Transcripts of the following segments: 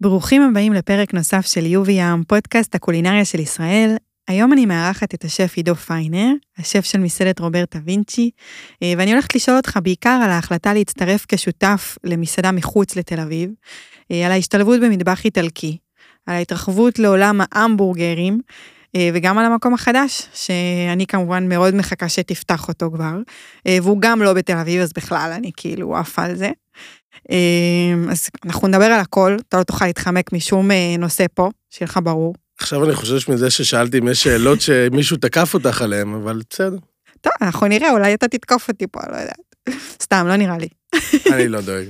ברוכים הבאים לפרק נוסף של יובי ים, פודקאסט הקולינריה של ישראל. היום אני מארחת את השף עידו פיינר, השף של מסעדת רוברטה וינצ'י, אה, ואני הולכת לשאול אותך בעיקר על ההחלטה להצטרף כשותף למסעדה מחוץ לתל אביב, אה, על ההשתלבות במטבח איטלקי, על ההתרחבות לעולם ההמבורגרים, אה, וגם על המקום החדש, שאני כמובן מאוד מחכה שתפתח אותו כבר, והוא גם לא בתל אביב, אז בכלל אני כאילו עפה על זה. אז אנחנו נדבר על הכל, אתה לא תוכל להתחמק משום נושא פה, שיהיה לך ברור. עכשיו אני חושש מזה ששאלתי אם יש שאלות שמישהו תקף אותך עליהן, אבל בסדר. טוב, אנחנו נראה, אולי אתה תתקוף אותי פה, לא יודעת. סתם, לא נראה לי. אני לא דואג.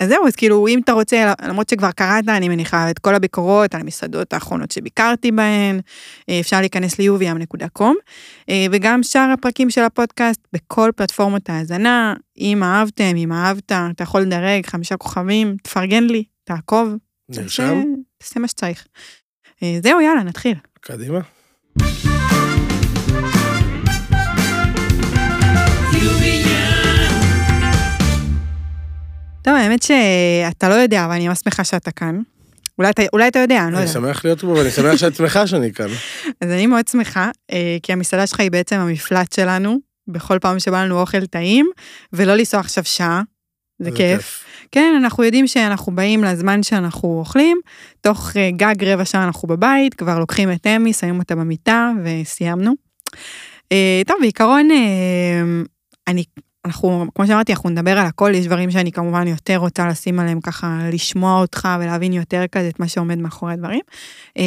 אז זהו, אז כאילו, אם אתה רוצה, למרות שכבר קראת, אני מניחה את כל הביקורות על המסעדות האחרונות שביקרתי בהן, אה, אפשר להיכנס ליוביאם.קום, אה, וגם שאר הפרקים של הפודקאסט בכל פלטפורמות ההאזנה, אם אהבתם, אם אהבת, אתה יכול לדרג חמישה כוכבים, תפרגן לי, תעקוב. נרשם? תעשה מה שצריך. אה, זהו, יאללה, נתחיל. קדימה. טוב, האמת שאתה לא יודע, אבל אני ממש שמחה שאתה כאן. אולי אתה, אולי אתה יודע, אני לא אני יודעת. שמח להיות פה, ואני שמח שאת שמחה שאני כאן. אז אני מאוד שמחה, אה, כי המסעדה שלך היא בעצם המפלט שלנו, בכל פעם שבא לנו אוכל טעים, ולא לנסוע עכשיו שעה, זה כיף. כן, אנחנו יודעים שאנחנו באים לזמן שאנחנו אוכלים, תוך אה, גג רבע שעה אנחנו בבית, כבר לוקחים את אמי, שמים אותה במיטה וסיימנו. אה, טוב, בעיקרון, אני, אנחנו, כמו שאמרתי, אנחנו נדבר על הכל, יש דברים שאני כמובן יותר רוצה לשים עליהם ככה, לשמוע אותך ולהבין יותר כזה את מה שעומד מאחורי הדברים.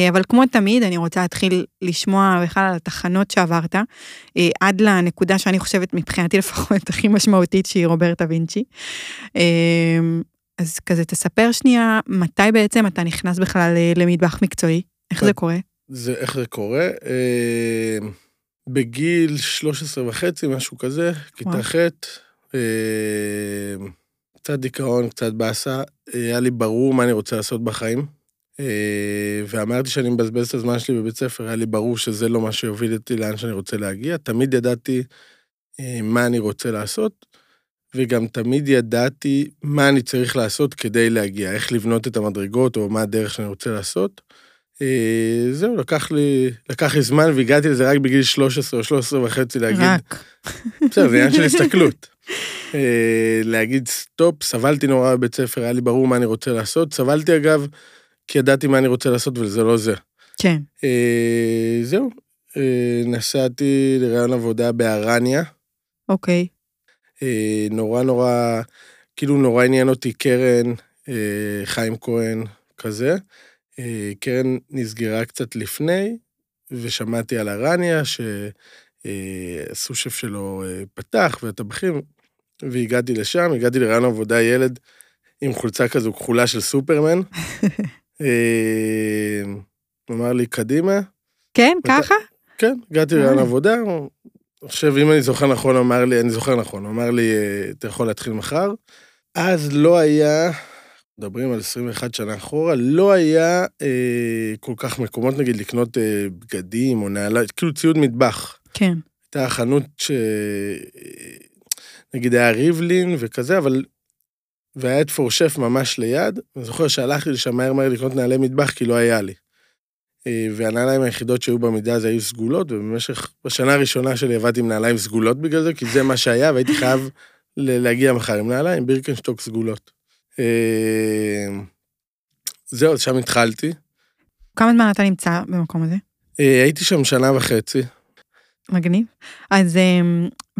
אבל כמו תמיד, אני רוצה להתחיל לשמוע בכלל על התחנות שעברת, עד לנקודה שאני חושבת, מבחינתי לפחות, הכי משמעותית, שהיא רוברטה וינצ'י. אז כזה תספר שנייה, מתי בעצם אתה נכנס בכלל למטבח מקצועי? איך זה קורה? זה, איך זה קורה? אה, בגיל 13 וחצי, משהו כזה, כיתה ח', אה, קצת דיכאון, קצת באסה, היה לי ברור מה אני רוצה לעשות בחיים. אה, ואמרתי שאני מבזבז את הזמן שלי בבית ספר, היה לי ברור שזה לא מה שיוביל אותי לאן שאני רוצה להגיע. תמיד ידעתי אה, מה אני רוצה לעשות, וגם תמיד ידעתי מה אני צריך לעשות כדי להגיע, איך לבנות את המדרגות, או מה הדרך שאני רוצה לעשות. אה, זהו, לקח לי, לקח לי זמן והגעתי לזה רק בגיל 13 או 13 וחצי להגיד... רק. בסדר, זה עניין של הסתכלות. אה, להגיד סטופ, סבלתי נורא בבית ספר, היה לי ברור מה אני רוצה לעשות. סבלתי אגב, כי ידעתי מה אני רוצה לעשות וזה לא זה. כן. אה, זהו, נסעתי לרעיון עבודה בארניה. אוקיי. נורא נורא, כאילו נורא עניין אותי קרן, חיים כהן, כזה. קרן נסגרה קצת לפני, ושמעתי על ארניה, שהסושף שלו פתח, והטבחים, והגעתי לשם, הגעתי לרעיון עבודה ילד עם חולצה כזו כחולה של סופרמן. הוא אמר לי, קדימה. כן, ככה? כן, הגעתי לרעיון עבודה, עכשיו, אם אני זוכר נכון, אמר לי, אני זוכר נכון, אמר לי, אתה יכול להתחיל מחר. אז לא היה, מדברים על 21 שנה אחורה, לא היה אה, כל כך מקומות, נגיד, לקנות אה, בגדים או נעלה, כאילו ציוד מטבח. כן. הייתה חנות ש... נגיד היה ריבלין וכזה, אבל... והיה את פורשף ממש ליד, אני זוכר שהלכתי לשם מהר מהר לקנות נעלי מטבח, כי לא היה לי. והנעליים היחידות שהיו במידה הזה היו סגולות, ובמשך, בשנה הראשונה שלי עבדתי עם נעליים סגולות בגלל זה, כי זה מה שהיה, והייתי חייב להגיע מחר עם נעליים, בירקנשטוק סגולות. זהו, שם התחלתי. כמה זמן אתה נמצא במקום הזה? הייתי שם שנה וחצי. מגניב. אז,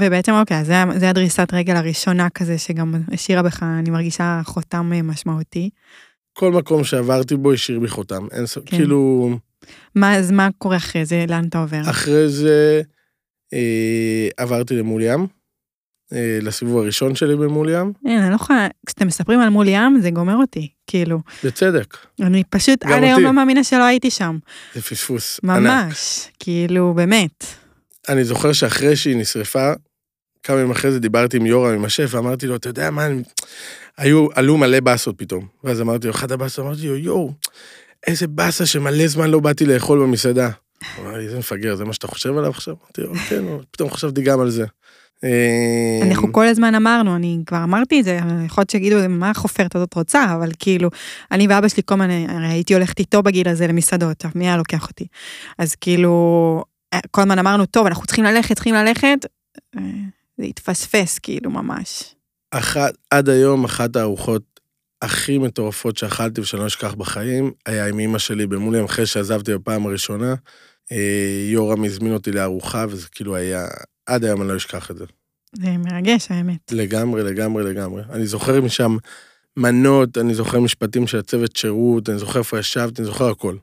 ובעצם אוקיי, זה, זה הדריסת רגל הראשונה כזה, שגם השאירה בך, אני מרגישה חותם משמעותי. כל מקום שעברתי בו השאיר בי חותם, אין סוף, כן. כאילו... מה, אז מה קורה אחרי זה? לאן אתה עובר? אחרי זה אה, עברתי למול ים, אה, לסיבוב הראשון שלי במול ים. אני לא יכולה, כשאתם מספרים על מול ים, זה גומר אותי, כאילו. בצדק. אני פשוט עד היום לא מאמינה שלא הייתי שם. זה פספוס ממש, ענק. ממש, כאילו, באמת. אני זוכר שאחרי שהיא נשרפה, כמה ימים אחרי זה דיברתי עם יורם, עם השף, ואמרתי לו, אתה יודע מה, אני... היו, עלו מלא באסות פתאום. ואז אמרתי לו, אחת הבאסות, אמרתי לו, יואו, איזה באסה שמלא זמן לא באתי לאכול במסעדה. הוא אמר לי, איזה מפגר, זה מה שאתה חושב עליו עכשיו? אמרתי לו, כן, פתאום חשבתי גם על זה. אנחנו כל הזמן אמרנו, אני כבר אמרתי את זה, יכול להיות שיגידו, מה החופרת הזאת רוצה, אבל כאילו, אני ואבא שלי כל הזמן, הרי הייתי הולכת איתו בגיל הזה למסעדות, מי היה לוקח אותי? אז כאילו, כל הזמן אמרנו, טוב, אנחנו צריכים ללכת, צריכים ללכת, זה התפספס כאילו ממש. אחת, עד היום אחת הארוחות הכי מטורפות שאכלתי ושאני לא אשכח בחיים, היה עם אמא שלי במולי, אחרי שעזבתי בפעם הראשונה. אה, יורם הזמין אותי לארוחה, וזה כאילו היה, עד היום אני לא אשכח את זה. זה מרגש, האמת. לגמרי, לגמרי, לגמרי. אני זוכר משם מנות, אני זוכר משפטים של הצוות שירות, אני זוכר איפה ישבתי, אני זוכר הכל.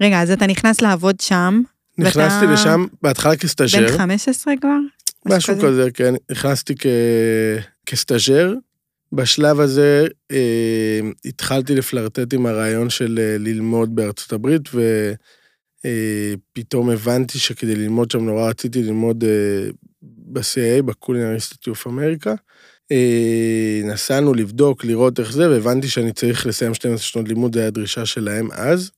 רגע, אז אתה נכנס לעבוד שם. נכנסתי ואתה... לשם בהתחלה כסטאז'ר. בן 15 כבר? משהו כזה, כזה כן. נכנסתי כ... כסטאז'ר. בשלב הזה אה, התחלתי לפלרטט עם הרעיון של אה, ללמוד בארצות הברית, ופתאום אה, הבנתי שכדי ללמוד שם נורא רציתי ללמוד אה, ב-CIA, ב Culinary Institute of America. אה, נסענו לבדוק, לראות איך זה, והבנתי שאני צריך לסיים 12 שנות לימוד, זו הייתה הדרישה שלהם אז.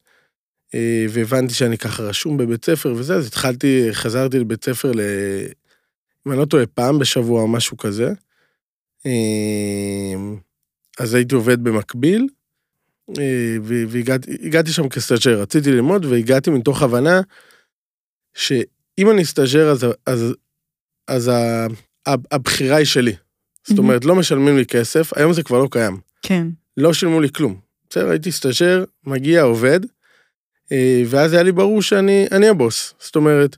והבנתי שאני ככה רשום בבית ספר וזה, אז התחלתי, חזרתי לבית ספר, ל... אם אני לא טועה, פעם בשבוע משהו כזה. אז הייתי עובד במקביל, והגעתי שם כסטאז'ר, רציתי ללמוד, והגעתי מתוך הבנה שאם אני סטאז'ר, אז, אז, אז הבחירה היא שלי. זאת אומרת, לא משלמים לי כסף, היום זה כבר לא קיים. כן. לא שילמו לי כלום. בסדר, הייתי סטאז'ר, מגיע, עובד, אה, ואז היה לי ברור שאני הבוס. זאת אומרת,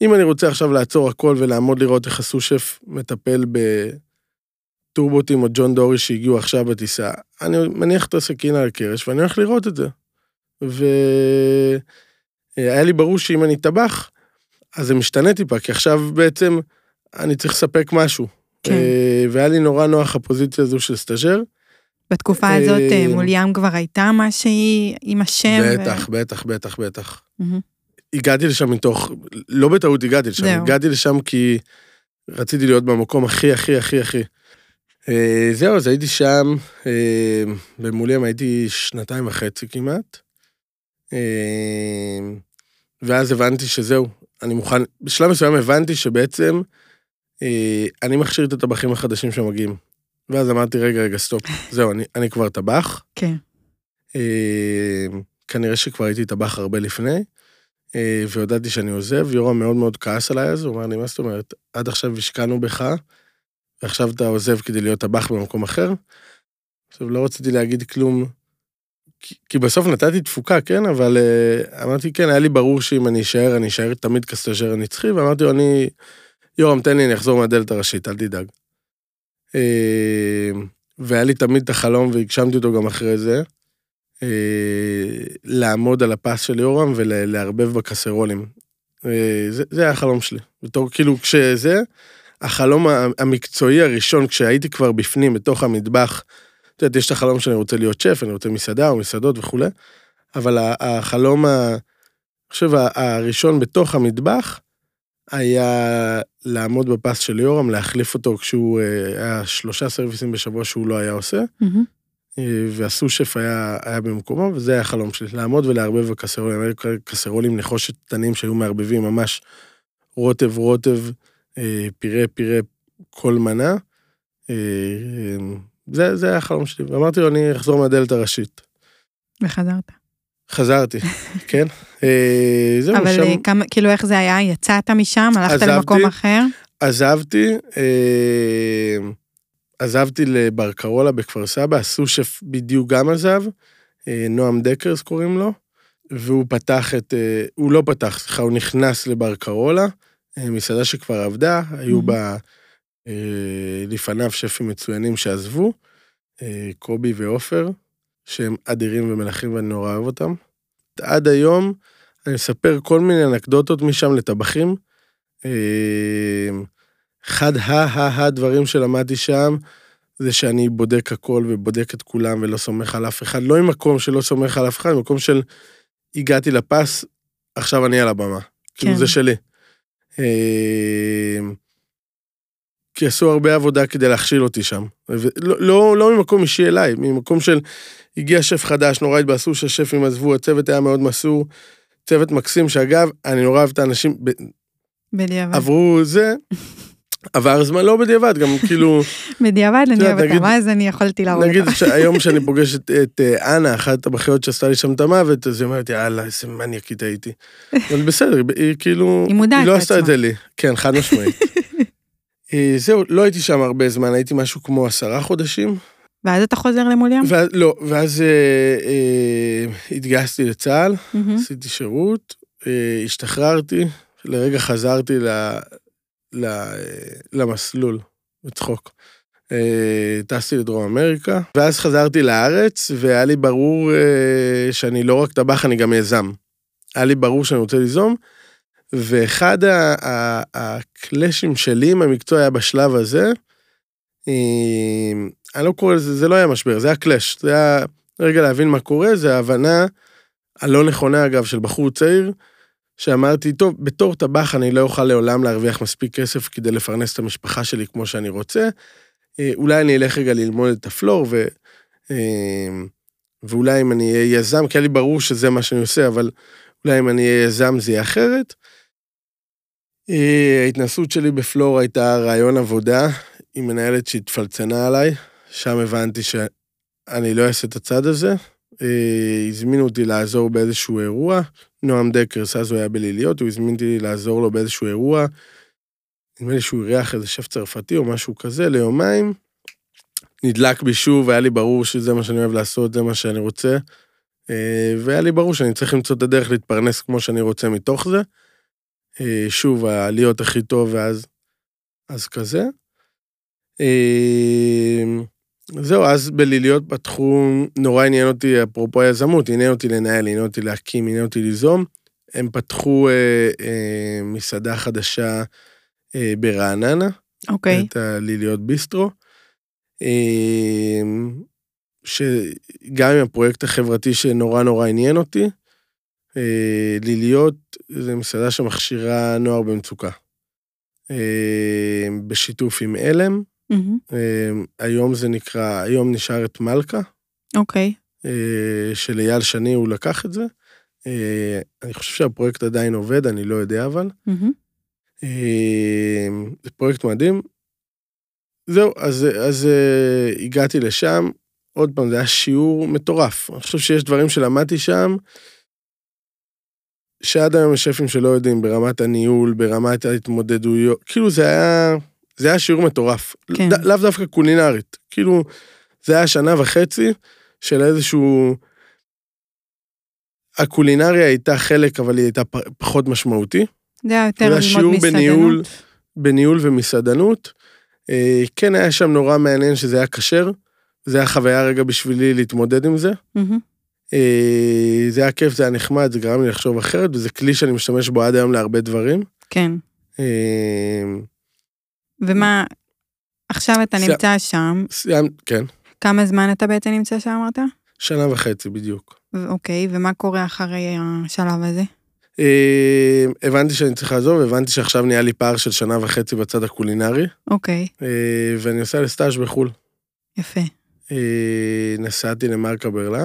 אם אני רוצה עכשיו לעצור הכל ולעמוד לראות איך הסו-שף מטפל בטורבוטים או ג'ון דורי שהגיעו עכשיו בטיסה, אני מניח את הסכין על הקרש ואני הולך לראות את זה. והיה לי ברור שאם אני טבח, אז זה משתנה טיפה, כי עכשיו בעצם אני צריך לספק משהו. כן. אה, והיה לי נורא נוח הפוזיציה הזו של סטאז'ר. בתקופה הזאת אה, אה, מול ים כבר הייתה מה שהיא עם השם. בטח, בטח, בטח, בטח. הגעתי לשם מתוך, לא בטעות הגעתי לשם, הגעתי לשם כי רציתי להיות במקום הכי, הכי, הכי, הכי. זהו, אז הייתי שם, במול ים הייתי שנתיים וחצי כמעט. ואז הבנתי שזהו, אני מוכן, בשלב מסוים הבנתי שבעצם אה, אני מכשיר את הטבחים החדשים שמגיעים. ואז אמרתי, רגע, רגע, סטופ, זהו, אני, אני כבר טבח. כן. אה, כנראה שכבר הייתי טבח הרבה לפני, אה, והודעתי שאני עוזב. יורם מאוד מאוד כעס עליי אז, הוא אמר לי, מה זאת אומרת, עד עכשיו השקענו בך, ועכשיו אתה עוזב כדי להיות טבח במקום אחר. עכשיו, לא רציתי להגיד כלום, כי, כי בסוף נתתי תפוקה, כן? אבל אה, אמרתי, כן, היה לי ברור שאם אני אשאר, אני אשאר תמיד כסטאז'ר הנצחי, ואמרתי לו, אני... יורם, תן לי, אני אחזור מהדלת הראשית, אל תדאג. אה, והיה לי תמיד את החלום, והגשמתי אותו גם אחרי זה, אה, לעמוד על הפס של יורם ולערבב בקסרולים. אה, זה, זה היה החלום שלי. בתור, כאילו, כשזה, החלום המקצועי הראשון, כשהייתי כבר בפנים, בתוך המטבח, את יודעת, יש את החלום שאני רוצה להיות שף, אני רוצה מסעדה או מסעדות וכולי, אבל החלום, אני חושב, הראשון בתוך המטבח, היה לעמוד בפס של יורם, להחליף אותו כשהוא אה, היה שלושה סרוויסים בשבוע שהוא לא היה עושה, mm-hmm. והסו-שף היה, היה במקומו, וזה היה החלום שלי, לעמוד ולערבב בקסרולים, היו קסרולים נחושת קטנים שהיו מערבבים ממש רוטב רוטב, פירה פירה כל מנה. זה, זה היה החלום שלי, ואמרתי לו, אני אחזור מהדלת הראשית. וחזרת. חזרתי, כן. אה, זהו, אבל שם... כמה, כאילו איך זה היה? יצאת משם? הלכת עזבתי, למקום אחר? עזבתי, אה, עזבתי לבר קרולה בכפר סבא, הסו-שף בדיוק גם עזב, אה, נועם דקרס קוראים לו, והוא פתח את, הוא לא פתח, סליחה, הוא נכנס לבר קרולה, מסעדה שכבר עבדה, היו בה לפניו שפים מצוינים שעזבו, קובי ועופר, שהם אדירים ומלכים ואני נורא אוהב אותם. עד היום אני מספר כל מיני אנקדוטות משם לטבחים. אה, אחד הדברים שלמדתי שם, זה שאני בודק הכל ובודק את כולם ולא סומך על אף אחד. לא ממקום שלא סומך על אף אחד, ממקום של הגעתי לפס, עכשיו אני על הבמה. כן. כאילו זה שלי. אה, כי עשו הרבה עבודה כדי להכשיל אותי שם. לא, לא, לא ממקום אישי אליי, ממקום של הגיע שף חדש, נורא התבאסו שהשפים עזבו, הצוות היה מאוד מסור. צוות מקסים, שאגב, אני נורא אוהב את האנשים, בדיעבד. עברו זה, עבר זמן לא בדיעבד, גם כאילו... בדיעבד אני אוהבת נגיד- אותה, אז אני יכולתי להרוג נגיד אותה. שהיום שאני פוגש את, את אה, אנה, אחת הבחיות שעשתה לי שם את המוות, אז היא אומרת, יאללה, איזה מניאקית הייתי. אבל בסדר, היא, כאילו... היא מודעת היא לא עשתה את לעצמה. זה לי. כן, חד משמעית. אה, זהו, לא הייתי שם הרבה זמן, הייתי משהו כמו עשרה חודשים. ואז אתה חוזר למוליאם? ואז, לא, ואז אה, אה, התגייסתי לצה"ל. עשיתי שירות, אה, השתחררתי, לרגע חזרתי ל, למסלול, בצחוק. אה, טסתי לדרום אמריקה, ואז חזרתי לארץ, והיה לי ברור אה, שאני לא רק טבח, אני גם יזם. היה לי ברור שאני רוצה ליזום, ואחד הקלאשים שלי עם המקצוע היה בשלב הזה, אה, אני לא קורא לזה, זה לא היה משבר, זה היה קלאש, זה היה רגע להבין מה קורה, זה ההבנה הלא נכונה אגב של בחור צעיר, שאמרתי, טוב, בתור טבח אני לא אוכל לעולם להרוויח מספיק כסף כדי לפרנס את המשפחה שלי כמו שאני רוצה. אה, אולי אני אלך רגע ללמוד את הפלור, ו, אה, ואולי אם אני אהיה יזם, כי היה לי ברור שזה מה שאני עושה, אבל אולי אם אני אהיה יזם זה יהיה אחרת. אה, ההתנסות שלי בפלור הייתה רעיון עבודה עם מנהלת שהתפלצנה עליי, שם הבנתי שאני לא אעשה את הצד הזה. אה, הזמינו אותי לעזור באיזשהו אירוע, נועם דקרס, אז הוא היה בליליות, הוא הזמין אותי לעזור לו באיזשהו אירוע. נדמה לי שהוא אירח איזה שף צרפתי או משהו כזה ליומיים. נדלק בי שוב, היה לי ברור שזה מה שאני אוהב לעשות, זה מה שאני רוצה. אה, והיה לי ברור שאני צריך למצוא את הדרך להתפרנס כמו שאני רוצה מתוך זה. אה, שוב, הלהיות הכי טוב ואז אז כזה. זהו, אז בליליות פתחו, נורא עניין אותי, אפרופו היזמות, עניין אותי לנהל, עניין אותי להקים, עניין אותי ליזום. הם פתחו אה, אה, מסעדה חדשה אה, ברעננה, אוקיי. את הליליות ביסטרו. אה, שגם עם הפרויקט החברתי שנורא נורא עניין אותי, אה, ליליות זה מסעדה שמכשירה נוער במצוקה. אה, בשיתוף עם עלם, מהמם. אה, היום זה נקרא, היום נשאר את מלכה, אוקיי. אה, של אייל שני, הוא לקח את זה. אה, אני חושב שהפרויקט עדיין עובד, אני לא יודע אבל. מהמם. אה, זה פרויקט מדהים. זהו, אז, אז הגעתי לשם, עוד פעם, זה היה שיעור מטורף. אני חושב שיש דברים שלמדתי שם, שעד היום יש שפים שלא יודעים, ברמת הניהול, ברמת ההתמודדויות, כאילו זה היה, זה היה שיעור מטורף. כן. לאו דווקא קולינרית, כאילו, זה היה שנה וחצי של איזשהו... הקולינריה הייתה חלק, אבל היא הייתה פחות משמעותי. זה היה יותר זה ללמוד שיעור בניהול, מסעדנות. בניהול ומסעדנות. אה, כן היה שם נורא מעניין שזה היה כשר, זה היה חוויה רגע בשבילי להתמודד עם זה. אה, זה היה כיף, זה היה נחמד, זה גרם לי לחשוב אחרת, וזה כלי שאני משתמש בו עד היום להרבה דברים. כן. אה, ומה, עכשיו אתה סי- נמצא שם, סיימת, כן, כמה זמן אתה בעצם נמצא שם אמרת? שנה וחצי בדיוק. אוקיי, ומה קורה אחרי השלב הזה? אה, הבנתי שאני צריך לעזוב, הבנתי שעכשיו נהיה לי פער של שנה וחצי בצד הקולינרי, אוקיי, אה, ואני עושה לסטאז' בחו"ל. יפה. אה, נסעתי למרקה ברלה,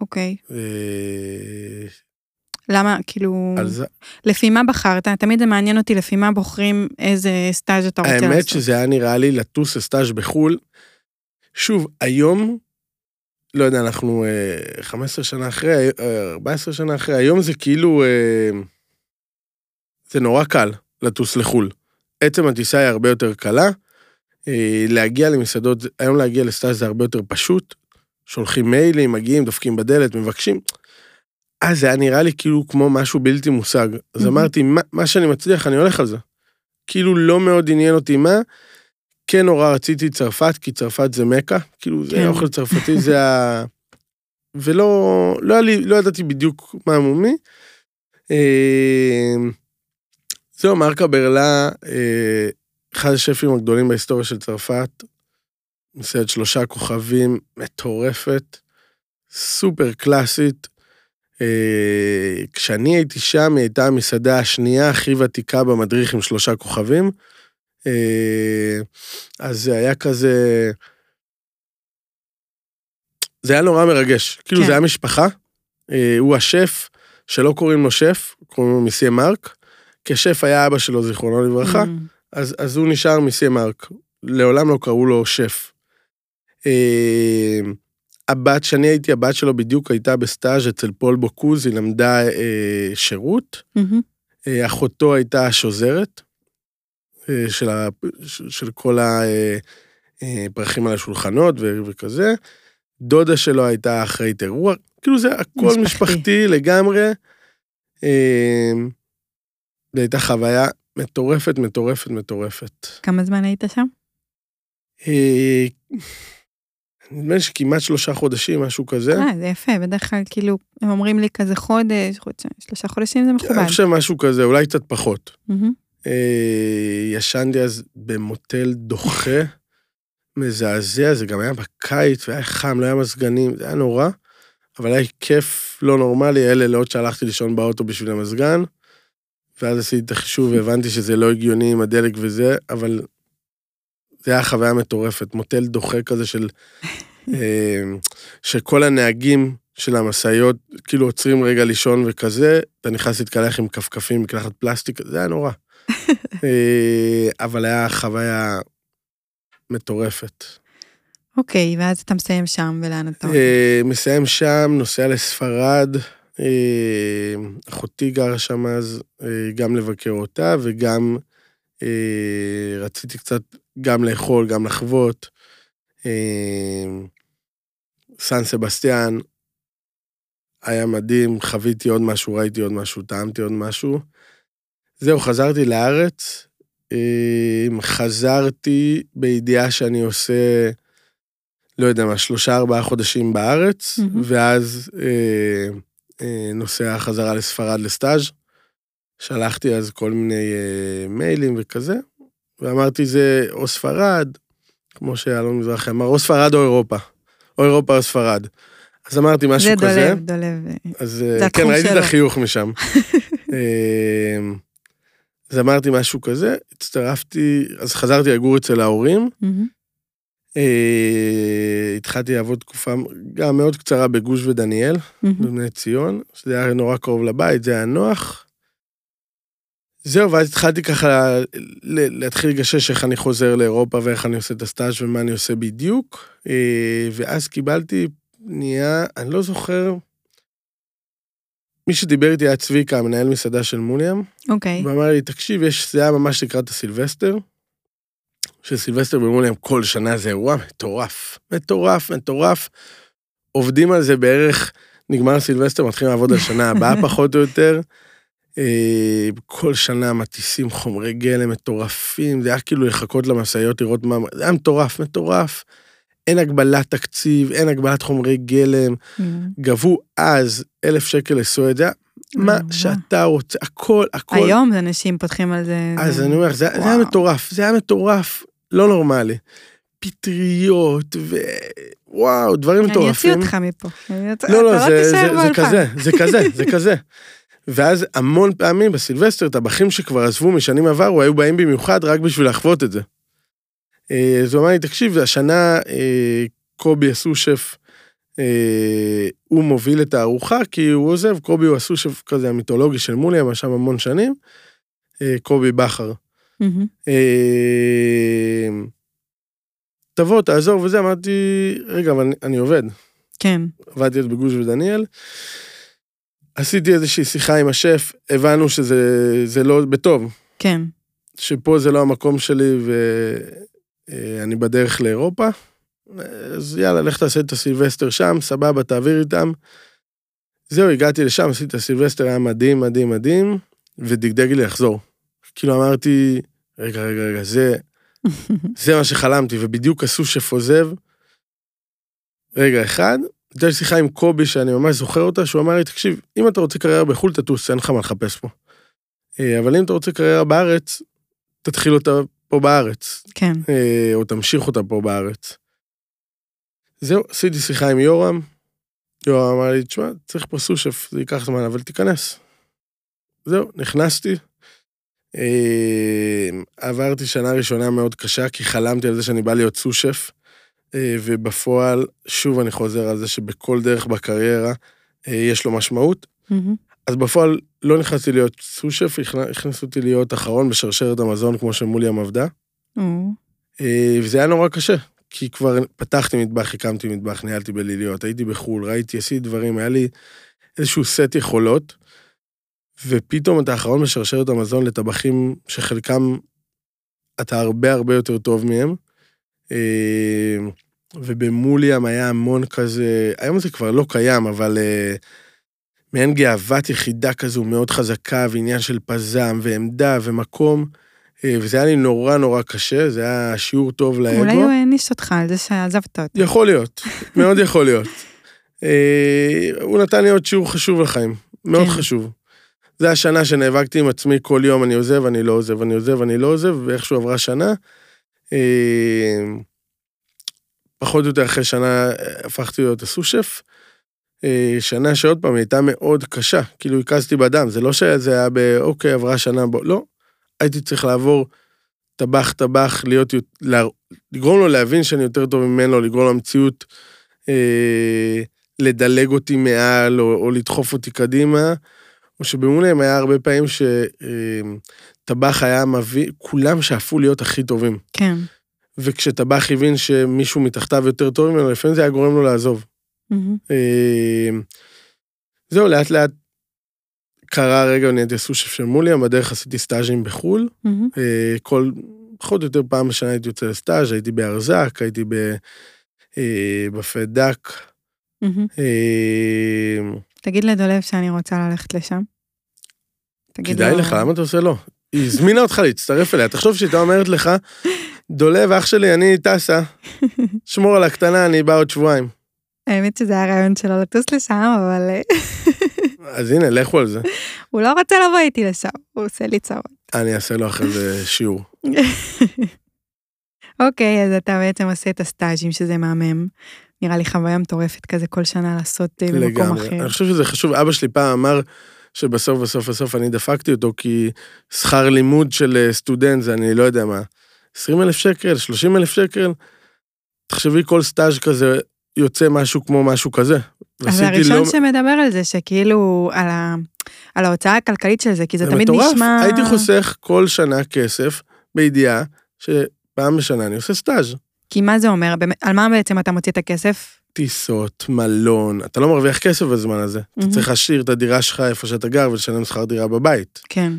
אוקיי. אה, למה, כאילו, זה, לפי מה בחרת? תמיד זה מעניין אותי לפי מה בוחרים איזה סטאז' אתה רוצה לעשות. האמת שזה היה נראה לי לטוס לסטאז' בחו"ל. שוב, היום, לא יודע, אנחנו אה, 15 שנה אחרי, אה, 14 שנה אחרי, היום זה כאילו, אה, זה נורא קל לטוס לחו"ל. עצם הטיסה היא הרבה יותר קלה. אה, להגיע למסעדות, היום להגיע לסטאז' זה הרבה יותר פשוט. שולחים מיילים, מגיעים, דופקים בדלת, מבקשים. אז זה היה נראה לי כאילו כמו משהו בלתי מושג. אז. אמרתי, מה, מה שאני מצליח, אני הולך על זה. כאילו לא מאוד עניין אותי מה. כן נורא רציתי צרפת, כי צרפת זה מכה, כאילו זה כן. אוכל צרפתי, זה ה... ולא לא, היה לי, לא ידעתי בדיוק מה מומי. אה, זהו, מרקה ברלה, אה, אחד השפים הגדולים בהיסטוריה של צרפת, מסעדת שלושה כוכבים, מטורפת, סופר קלאסית. אה, כשאני הייתי שם, היא הייתה המסעדה השנייה הכי ותיקה במדריך עם שלושה כוכבים. אה, אז זה היה כזה... זה היה נורא מרגש. כאילו כן. זה היה משפחה, אה, הוא השף, שלא קוראים לו שף, קוראים לו מיסיה מרק, כי השף היה אבא שלו, זיכרונו לברכה, Mm. אז, אז הוא נשאר מיסיה מרק. לעולם לא קראו לו שף. אה, הבת, שאני הייתי הבת שלו בדיוק הייתה בסטאז' אצל פול בוקוז, היא למדה אה, שירות. מהמם. אה, אחותו הייתה השוזרת אה, של, ה, של כל הפרחים על השולחנות ו- וכזה. דודה שלו הייתה אחראית אירוע, כאילו זה הכל משפחתי. משפחתי, משפחתי לגמרי. אה, זו הייתה חוויה מטורפת, מטורפת, מטורפת. כמה זמן היית שם? נדמה לי שכמעט שלושה חודשים, משהו כזה. אה, זה יפה, בדרך כלל כאילו, הם אומרים לי כזה חודש, חודשיים, שלושה חודשים זה מכובד. אני חושב משהו כזה, אולי קצת פחות. אה, ישנתי אז במוטל דוחה, מזעזע, זה גם היה בקיץ, והיה חם, לא היה מזגנים, זה היה נורא, אבל היה כיף לא נורמלי, אלה לילות שהלכתי לישון באוטו בשביל המזגן, ואז עשיתי את החישוב והבנתי שזה לא הגיוני עם הדלק וזה, אבל זה היה חוויה מטורפת, מוטל דוחה כזה של... אה, שכל הנהגים של המשאיות כאילו עוצרים רגע לישון וכזה, אתה נכנס להתקלח עם כפכפים, מקלחת פלסטיק, זה היה נורא. אה, אבל היה חוויה מטורפת. אוקיי, ואז אתה מסיים שם, ולאן אתה הולך? אה, מסיים שם, נוסע לספרד, אחותי גרה שם אז, גם לבקר אותה וגם רציתי קצת גם לאכול, גם לחוות. אה, סן סבסטיאן, היה מדהים, חוויתי עוד משהו, ראיתי עוד משהו, טעמתי עוד משהו. זהו, חזרתי לארץ, אה, חזרתי בידיעה שאני עושה, לא יודע מה, שלושה ארבעה חודשים בארץ, מהמם. ואז אה, אה, נוסע חזרה לספרד לסטאז'. שלחתי אז כל מיני אה, מיילים וכזה, ואמרתי זה או ספרד, כמו שאלון מזרחי אמר, או ספרד או אירופה. או אירופה או ספרד. אז אמרתי משהו זה כזה. דולב, דולב. אה, אז זה אה, כן, ראיתי את שלו. החיוך משם. אה, אז אמרתי משהו כזה, הצטרפתי, אז חזרתי לגור אצל ההורים. אה, התחלתי לעבוד תקופה גם מאוד קצרה בגוש ודניאל. בבני ציון, שזה היה נורא קרוב לבית, זה היה נוח. זהו, ואז התחלתי ככה להתחיל לגשש איך אני חוזר לאירופה ואיך אני עושה את הסטאז' ומה אני עושה בדיוק. אה, ואז קיבלתי פנייה, אני לא זוכר, מי שדיבר איתי היה צביקה, המנהל מסעדה של מוליאם, אוקיי. ואמר לי, תקשיב, יש, זה היה ממש לקראת הסילבסטר, שסילבסטר במוליאם כל שנה זה אירוע מטורף, מטורף, מטורף. עובדים על זה בערך, נגמר הסילבסטר, מתחילים לעבוד על שנה הבאה פחות או יותר. אה, כל שנה מטיסים חומרי גלם מטורפים, זה היה כאילו לחכות למשאיות לראות מה, זה היה מטורף, מטורף. אין הגבלת תקציב, אין הגבלת חומרי גלם, מהמם. גבו אז אלף שקל לסועד, זה היה מה וואו. שאתה רוצה, הכל, הכל. היום אנשים פותחים על זה. אז זה- אני אומר, זה, זה היה. מטורף, זה היה מטורף, לא נורמלי. פטריות, ווואו, דברים אני אוציא מטורפים. אותך מפה. לא, לא, אתה זה. כזה, זה כזה, זה כזה. ואז המון פעמים בסילבסטר, טבחים שכבר עזבו משנים עברו, היו באים במיוחד רק בשביל לחוות את זה. אה, אז הוא אמר לי, תקשיב, השנה אה, קובי הסו-שף, אה, הוא מוביל את הארוחה, כי הוא עוזב, קובי הוא הסו-שף כזה המיתולוגי של מולי, היה שם המון שנים, קובי בכר. תבוא, תעזור וזה, אמרתי, רגע, אבל אני, אני עובד. כן. עבדתי אז בגוש ודניאל. עשיתי איזושהי שיחה עם השף, הבנו שזה זה לא בטוב, כן. שפה זה לא המקום שלי ואני בדרך לאירופה. אז יאללה, לך תעשה את הסילבסטר שם, סבבה, תעביר איתם. זהו, הגעתי לשם, עשיתי את הסילבסטר, היה מדהים, מדהים, מדהים, ודגדג לי לחזור. כאילו אמרתי, רגע, רגע, רגע, זה, זה מה שחלמתי, ובדיוק עשו שף עוזב. רגע, אחד, הייתה לי שיחה עם קובי, שאני ממש זוכר אותה, שהוא אמר לי, תקשיב, אם אתה רוצה קריירה בחו"ל, תטוס, אין לך מה לחפש פה. אה, אבל אם אתה רוצה קריירה בארץ, תתחיל אותה פה בארץ, כן. אה, או תמשיך אותה פה בארץ. זהו, עשיתי שיחה עם יורם, יורם אמר לי, תשמע, צריך פה סושף, זה ייקח זמן, אבל תיכנס. זהו, נכנסתי. אה, עברתי שנה ראשונה מאוד קשה, כי חלמתי על זה שאני בא להיות סושף, ובפועל, שוב אני חוזר על זה שבכל דרך בקריירה אה, יש לו משמעות. מהמם. אז בפועל לא נכנסתי להיות סושף, הכניסו אותי להיות אחרון בשרשרת המזון כמו שמוליאם עבדה. אה, וזה היה נורא קשה, כי כבר פתחתי מטבח, הקמתי מטבח, ניהלתי בליליות, הייתי בחו"ל, ראיתי, עשיתי דברים, היה לי איזשהו סט יכולות, ופתאום אתה האחרון בשרשרת המזון לטבחים שחלקם אתה הרבה הרבה יותר טוב מהם. אה, ובמוליאם היה המון כזה, היום זה כבר לא קיים, אבל אה, מעין גאוות יחידה כזו מאוד חזקה, ועניין של פזם ועמדה ומקום. אה, וזה היה לי נורא נורא קשה, זה היה שיעור טוב לאגו. אולי הוא העניש אותך על זה שעזבת אותו. יכול להיות, מאוד יכול להיות. הוא נתן לי עוד שיעור חשוב לחיים, מאוד כן. חשוב. זה השנה שנאבקתי עם עצמי כל יום, אני עוזב, אני לא עוזב, אני עוזב, אני לא עוזב, ואיכשהו עברה שנה. אה, פחות או יותר אחרי שנה הפכתי להיות הסושף. אה, שנה שעוד פעם הייתה מאוד קשה, כאילו הקזתי בדם, זה לא שזה היה באוקיי, עברה שנה, בוא, לא. הייתי צריך לעבור טבח טבח, להיות, לגרום לו להבין שאני יותר טוב ממנו, לגרום לו המציאות אה, לדלג אותי מעל או, או לדחוף אותי קדימה. או שבמולהם היה הרבה פעמים שטבח היה מביא, כולם שאפו להיות הכי טובים. כן. וכשטבח הבין שמישהו מתחתיו יותר טוב ממנו, לפעמים זה היה גורם לו לעזוב. Mm-hmm. זהו, לאט לאט קרה רגע, נהייתי סושף של מוליאם, בדרך עשיתי סטאז'ים בחו"ל. Mm-hmm. כל, פחות או יותר פעם בשנה הייתי יוצא לסטאז', הייתי בארזק, הייתי בפדק. Mm-hmm. תגיד לדולב שאני רוצה ללכת לשם. כדאי לך, למה אתה עושה לא? היא הזמינה אותך להצטרף אליה, תחשוב שהיא הייתה אומרת לך, דולב, אח שלי, אני טסה, שמור על הקטנה, אני בא עוד שבועיים. האמת שזה היה רעיון שלו לטוס לשם, אבל... אה, אז הנה, לכו על זה. הוא לא רוצה לבוא איתי לשם, הוא עושה לי צרות. אני אעשה לו אחרי זה שיעור. אוקיי, אז אתה בעצם עושה את הסטאז'ים, שזה מהמם. נראה לי חוויה מטורפת כזה כל שנה לעשות אה, במקום אחר. לגמרי, אני חושב שזה חשוב. אבא שלי פעם אמר שבסוף בסוף בסוף אני דפקתי אותו, כי שכר לימוד של אה, סטודנט זה אני לא יודע מה, 20 אלף שקל, 30 אלף שקל, תחשבי כל סטאז' כזה יוצא משהו כמו משהו כזה. אז הראשון לא... שמדבר על זה, שכאילו, על, ה... על ההוצאה הכלכלית של זה, כי זה, זה תמיד מטורף. נשמע... הייתי חוסך כל שנה כסף, בידיעה שפעם בשנה אני עושה סטאז'. כי מה זה אומר? על מה בעצם אתה מוציא את הכסף? טיסות, מלון, אתה לא מרוויח כסף בזמן הזה. Mm-hmm. אתה צריך להשאיר את הדירה שלך איפה שאתה גר ולשלם שכר דירה בבית. כן.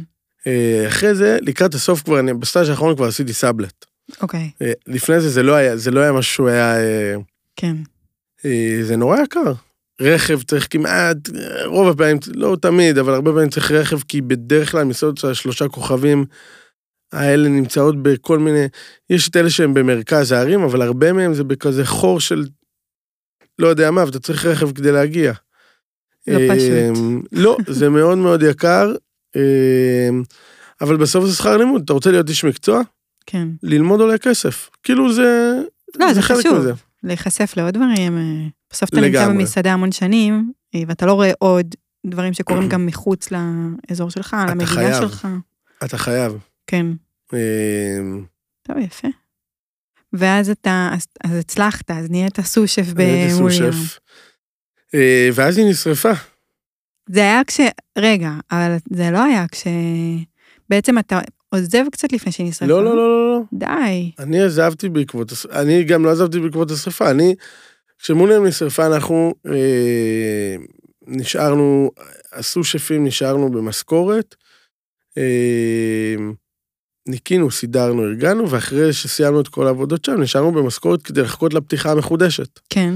אה, אחרי זה, לקראת הסוף כבר, אני בסטאז' האחרון כבר עשיתי סאבלט. אוקיי. אה, לפני זה זה לא היה, זה לא היה משהו היה... אה, כן. זה נורא יקר. רכב צריך כמעט, רוב הפעמים, לא תמיד, אבל הרבה פעמים צריך רכב, כי בדרך כלל מסעדות של שלושה כוכבים האלה נמצאות בכל מיני, יש את אלה שהם במרכז הערים, אבל הרבה מהם זה בכזה חור של, לא יודע מה, ואתה צריך רכב כדי להגיע. לא פשוט. אמ, לא, זה מאוד מאוד יקר, אמ, אבל בסוף זה שכר לימוד, אתה רוצה להיות איש מקצוע? כן. ללמוד עולה כסף. כאילו זה... לא, זה, זה חשוב. מזה. להיחשף לעוד דברים. אה, בסוף אתה נמצא במסעדה המון שנים, אה, ואתה לא רואה עוד דברים שקורים גם מחוץ לאזור שלך, למדינה שלך. אתה חייב. כן. אמ, טוב, יפה. ואז אתה, אז, אז הצלחת, אז נהיית סושף במוליאם. אה, ואז היא נשרפה. זה היה כש... רגע, אבל זה לא היה כש... בעצם אתה עוזב קצת לפני שהיא נשרפה. לא, לא, לא, לא. לא. די. אני עזבתי בעקבות... אני גם לא עזבתי בעקבות השרפה. אני... כשמוליאם נשרפה, אנחנו אה, נשארנו, הסושפים נשארנו במשכורת. אה, ניקינו, סידרנו, ארגנו, ואחרי שסיימנו את כל העבודות שם, נשארנו במשכורת כדי לחכות לפתיחה המחודשת. כן.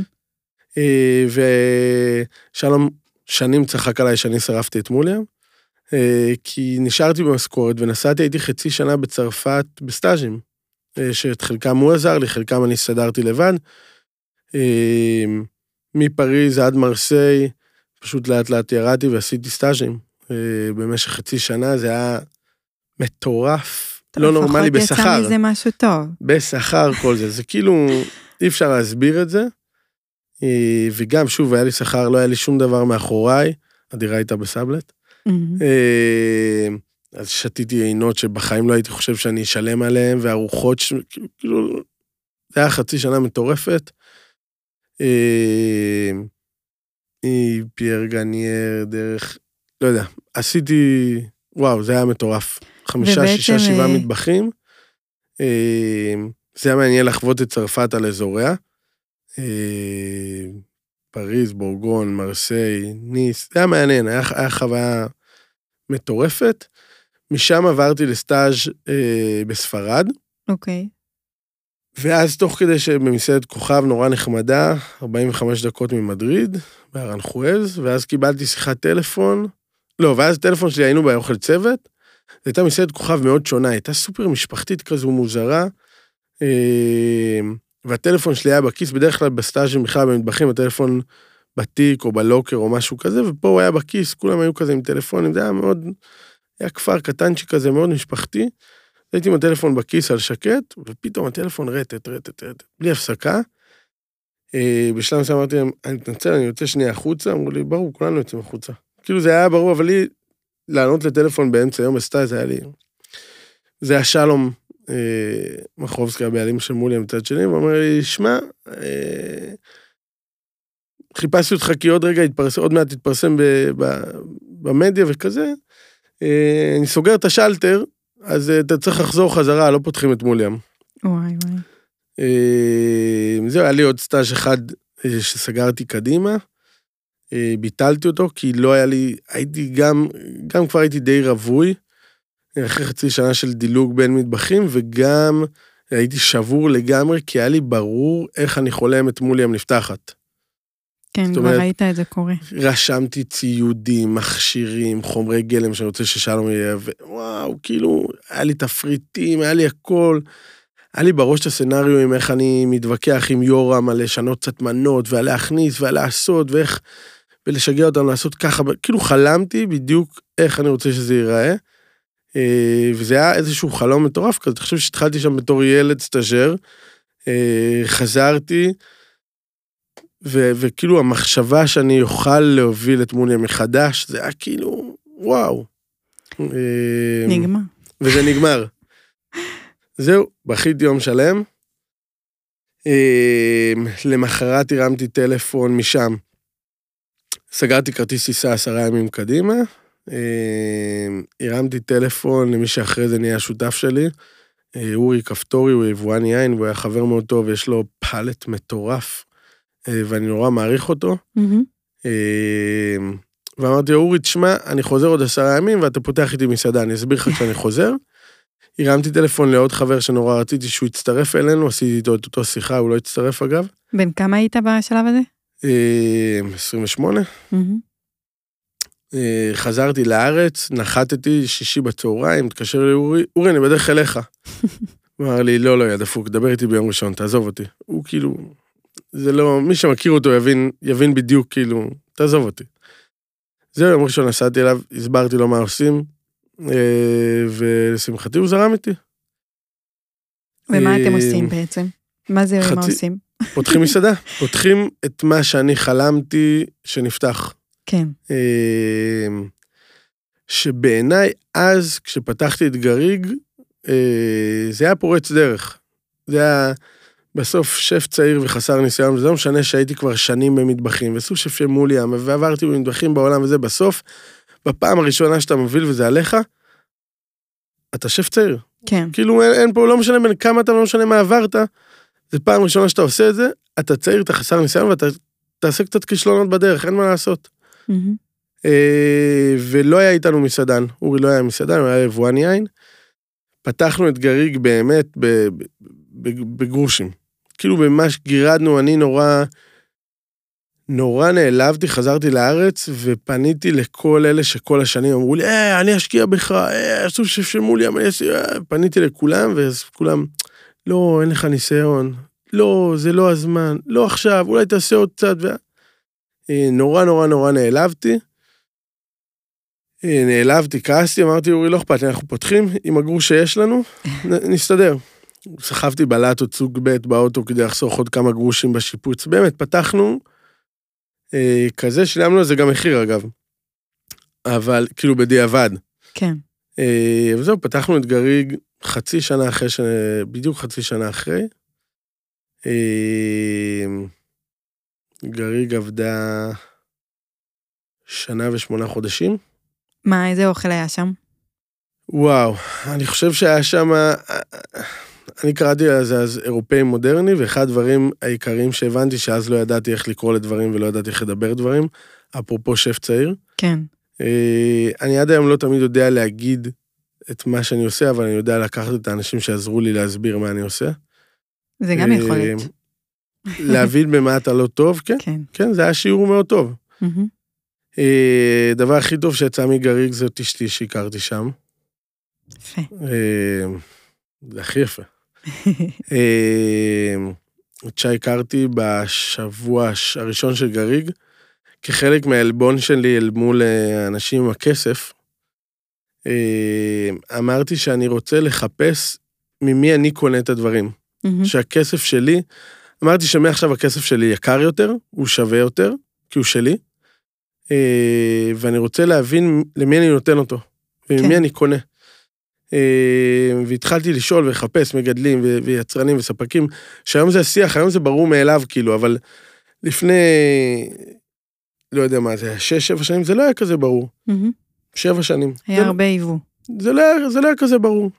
אה, ושלום שנים צחק עליי שאני שרפתי את מוליאם, אה, כי נשארתי במשכורת ונסעתי, הייתי חצי שנה בצרפת בסטאז'ים, אה, שאת חלקם הוא עזר לי, חלקם אני הסתדרתי לבד. מפריז עד מרסיי, פשוט לאט לאט ירדתי ועשיתי סטאז'ים. במשך חצי שנה זה היה מטורף. לא נורמלי בשכר. לפחות יצא מזה משהו טוב. בשכר כל זה, זה כאילו, אי אפשר להסביר את זה. אה, וגם, שוב, היה לי שכר, לא היה לי שום דבר מאחוריי, הדירה הייתה בסאבלט. אה, אז שתיתי עינות שבחיים לא הייתי חושב שאני אשלם עליהן, וארוחות, ש... כאילו, זה היה חצי שנה מטורפת. אה, פייר גניאר, דרך לא יודע, עשיתי, וואו, זה היה מטורף. חמישה, ובעצם, שישה, שבעה אה, מטבחים. אה, זה היה מעניין לחוות את צרפת על אזוריה. אה, פריז, בורגון, מרסיי, ניס, זה היה מעניין, היה, היה חוויה מטורפת. משם עברתי לסטאז' אה, בספרד, אוקיי. ואז תוך כדי שבמסעדת כוכב נורא נחמדה, 45 דקות ממדריד, בארנחואז, ואז קיבלתי שיחת טלפון, לא, ואז טלפון שלי היינו באוכל צוות, זו הייתה מסעדת כוכב מאוד שונה, הייתה סופר משפחתית כזו מוזרה, אה, והטלפון שלי היה בכיס, בדרך כלל בסטאז'ים בכלל במטבחים, הטלפון בתיק או בלוקר או משהו כזה, ופה הוא היה בכיס, כולם היו כזה עם טלפונים, זה היה מאוד, היה כפר קטנצ'י כזה, מאוד משפחתי. הייתי עם הטלפון בכיס על שקט, ופתאום הטלפון רטט, רטט, רטט, בלי הפסקה. אה, בשלב מסוים אמרתי להם, אני מתנצל, אני יוצא שנייה החוצה, אמרו לי, ברור, כולנו יוצאים החוצה. כאילו זה היה ברור, אבל לי, לענות לטלפון באמצע יום בסטאז' זה היה לי... זה היה שלום אה, מחרובסקי, הבעלים של מולי מצד שני, ואומר לי, שמע, אה, חיפשתי אותך כי עוד רגע יתפרסם, עוד מעט תתפרסם במדיה וכזה, אה, אני סוגר את השלטר, אז אה, אתה צריך לחזור חזרה, לא פותחים את מוליאם. וואי וואי. אה, זהו, היה לי עוד סטאז' אחד אה, שסגרתי קדימה. אה, ביטלתי אותו כי לא היה לי, הייתי גם, גם כבר הייתי די רווי, אחרי חצי שנה של דילוג בין מטבחים, וגם הייתי שבור לגמרי, כי היה לי ברור איך אני חולם את מוליאם נפתחת. כן, כבר אומרת- ראית את זה קורה. רשמתי ציודים, מכשירים, חומרי גלם שאני רוצה ששלום יהיה, ווואו, כאילו, היה לי תפריטים, היה לי הכל. היה לי בראש את הסצנריו עם איך אני מתווכח עם יורם על לשנות קצת מנות, ועל להכניס, ועל לעשות, ואיך... ולשגע אותם לעשות ככה, כאילו חלמתי בדיוק איך אני רוצה שזה ייראה. אה, וזה היה איזשהו חלום מטורף כזה, תחשוב שהתחלתי שם בתור ילד סטאז'ר, אה, חזרתי, ו- וכאילו המחשבה שאני אוכל להוביל את מוניה מחדש, זה היה כאילו, וואו. אה, נגמר. וזה נגמר. זהו, בכיתי יום שלם. למחרת הרמתי טלפון משם. סגרתי כרטיס טיסה עשרה ימים קדימה. אה, הרמתי טלפון למי שאחרי זה נהיה השותף שלי. אה, אורי כפתורי, הוא יבואן יין, והוא היה חבר מאוד טוב, יש לו פאלט מטורף, אה, ואני נורא מעריך אותו. ואמרתי לו, אורי, תשמע, אני חוזר עוד עשרה ימים ואתה פותח איתי מסעדה, אני אסביר לך כשאני חוזר. הרמתי טלפון לעוד חבר שנורא רציתי שהוא יצטרף אלינו, עשיתי איתו את אותו שיחה, הוא לא הצטרף אגב. בן כמה היית בשלב הזה? אה, 28. מהמם. אה, חזרתי לארץ, נחתתי שישי בצהריים, התקשר לאורי, אורי, אני בדרך אליך. אמר לי, לא, לא, יא דפוק, דבר איתי ביום ראשון, תעזוב אותי. הוא כאילו, זה לא, מי שמכיר אותו יבין, יבין בדיוק, כאילו, תעזוב אותי. זהו, יום ראשון נסעתי אליו, הסברתי לו מה עושים, אה, ולשמחתי הוא זרם איתי. ומה אתם אה, עושים בעצם? מה זה מה חצי- עושים? פותחים מסעדה, פותחים את מה שאני חלמתי שנפתח. כן. אה, שבעיניי אז, כשפתחתי את גריג, אה, זה היה פורץ דרך. זה היה בסוף שף צעיר וחסר ניסיון, וזה לא משנה שהייתי כבר שנים במטבחים, וסוג שף של מוליה, ועברתי במטבחים בעולם וזה, בסוף, בפעם הראשונה שאתה מוביל וזה עליך, אתה שף צעיר. כן. כאילו אין, אין פה, לא משנה בין כמה אתה, לא משנה מה עברת, זה פעם ראשונה שאתה עושה את זה, אתה צעיר, אתה חסר ניסיון, ואתה תעשה קצת כישלונות בדרך, אין מה לעשות. מהמם. אה, ולא היה איתנו מסעדן, אורי לא היה מסעדן, הוא היה יבואן יין. פתחנו את גריג באמת בגרושים. כאילו ממש גירדנו, אני נורא, נורא נעלבתי, חזרתי לארץ ופניתי לכל אלה שכל השנים אמרו לי, אה, אני אשקיע בך, אה, אסור שישלמו לי, אני אעשה-" אה, פניתי לכולם, ואז כולם, לא, אין לך ניסיון, לא, זה לא הזמן, לא עכשיו, אולי תעשה עוד קצת. ו... אה, נורא נורא נורא נעלבתי. אה, נעלבתי, כעסתי, אמרתי, אורי, לא אכפת לי, אנחנו פותחים עם הגרוש שיש לנו, נסתדר. סחבתי בלטות סוג ב' באוטו כדי לחסוך עוד כמה גרושים בשיפוץ. באמת, פתחנו אה, כזה, שילמנו על זה גם מחיר אגב. אבל, כאילו בדיעבד. כן. אה, וזהו, פתחנו את גריג חצי שנה אחרי, ש... בדיוק חצי שנה אחרי. אה, גריג עבדה שנה ושמונה חודשים, מה, איזה אוכל היה שם? וואו, אני חושב שהיה שם, אני קראתי לזה אז אירופאי מודרני, ואחד הדברים העיקריים שהבנתי, שאז לא ידעתי איך לקרוא לדברים ולא ידעתי איך לדבר דברים, אפרופו שף צעיר. כן. אה, אני עד היום לא תמיד יודע להגיד את מה שאני עושה, אבל אני יודע לקחת את האנשים שעזרו לי להסביר מה אני עושה. זה גם יכולת. להבין במה אתה לא טוב, כן. כן. כן, זה היה שיעור מאוד טוב. מהמם. הדבר הכי טוב שיצא מגריג זאת אשתי שהכרתי שם. יפה. אה, זה הכי יפה. אה, את שי הכרתי בשבוע הראשון של גריג, כחלק מהעלבון שלי אל מול אה, אנשים עם הכסף. אה, אמרתי שאני רוצה לחפש ממי אני קונה את הדברים. מהמם. שהכסף שלי, אמרתי שמעכשיו הכסף שלי יקר יותר, הוא שווה יותר, כי הוא שלי, אה, ואני רוצה להבין למי אני נותן אותו, וממי כן. אני קונה. אה, והתחלתי לשאול ולחפש מגדלים ויצרנים וספקים, שהיום זה השיח, היום זה ברור מאליו, כאילו, אבל לפני, לא יודע מה זה, שש, שבע שנים, זה לא היה כזה ברור. מהמם. שבע שנים. היה זה הרבה יבוא. זה לא, היה- זה לא היה כזה ברור.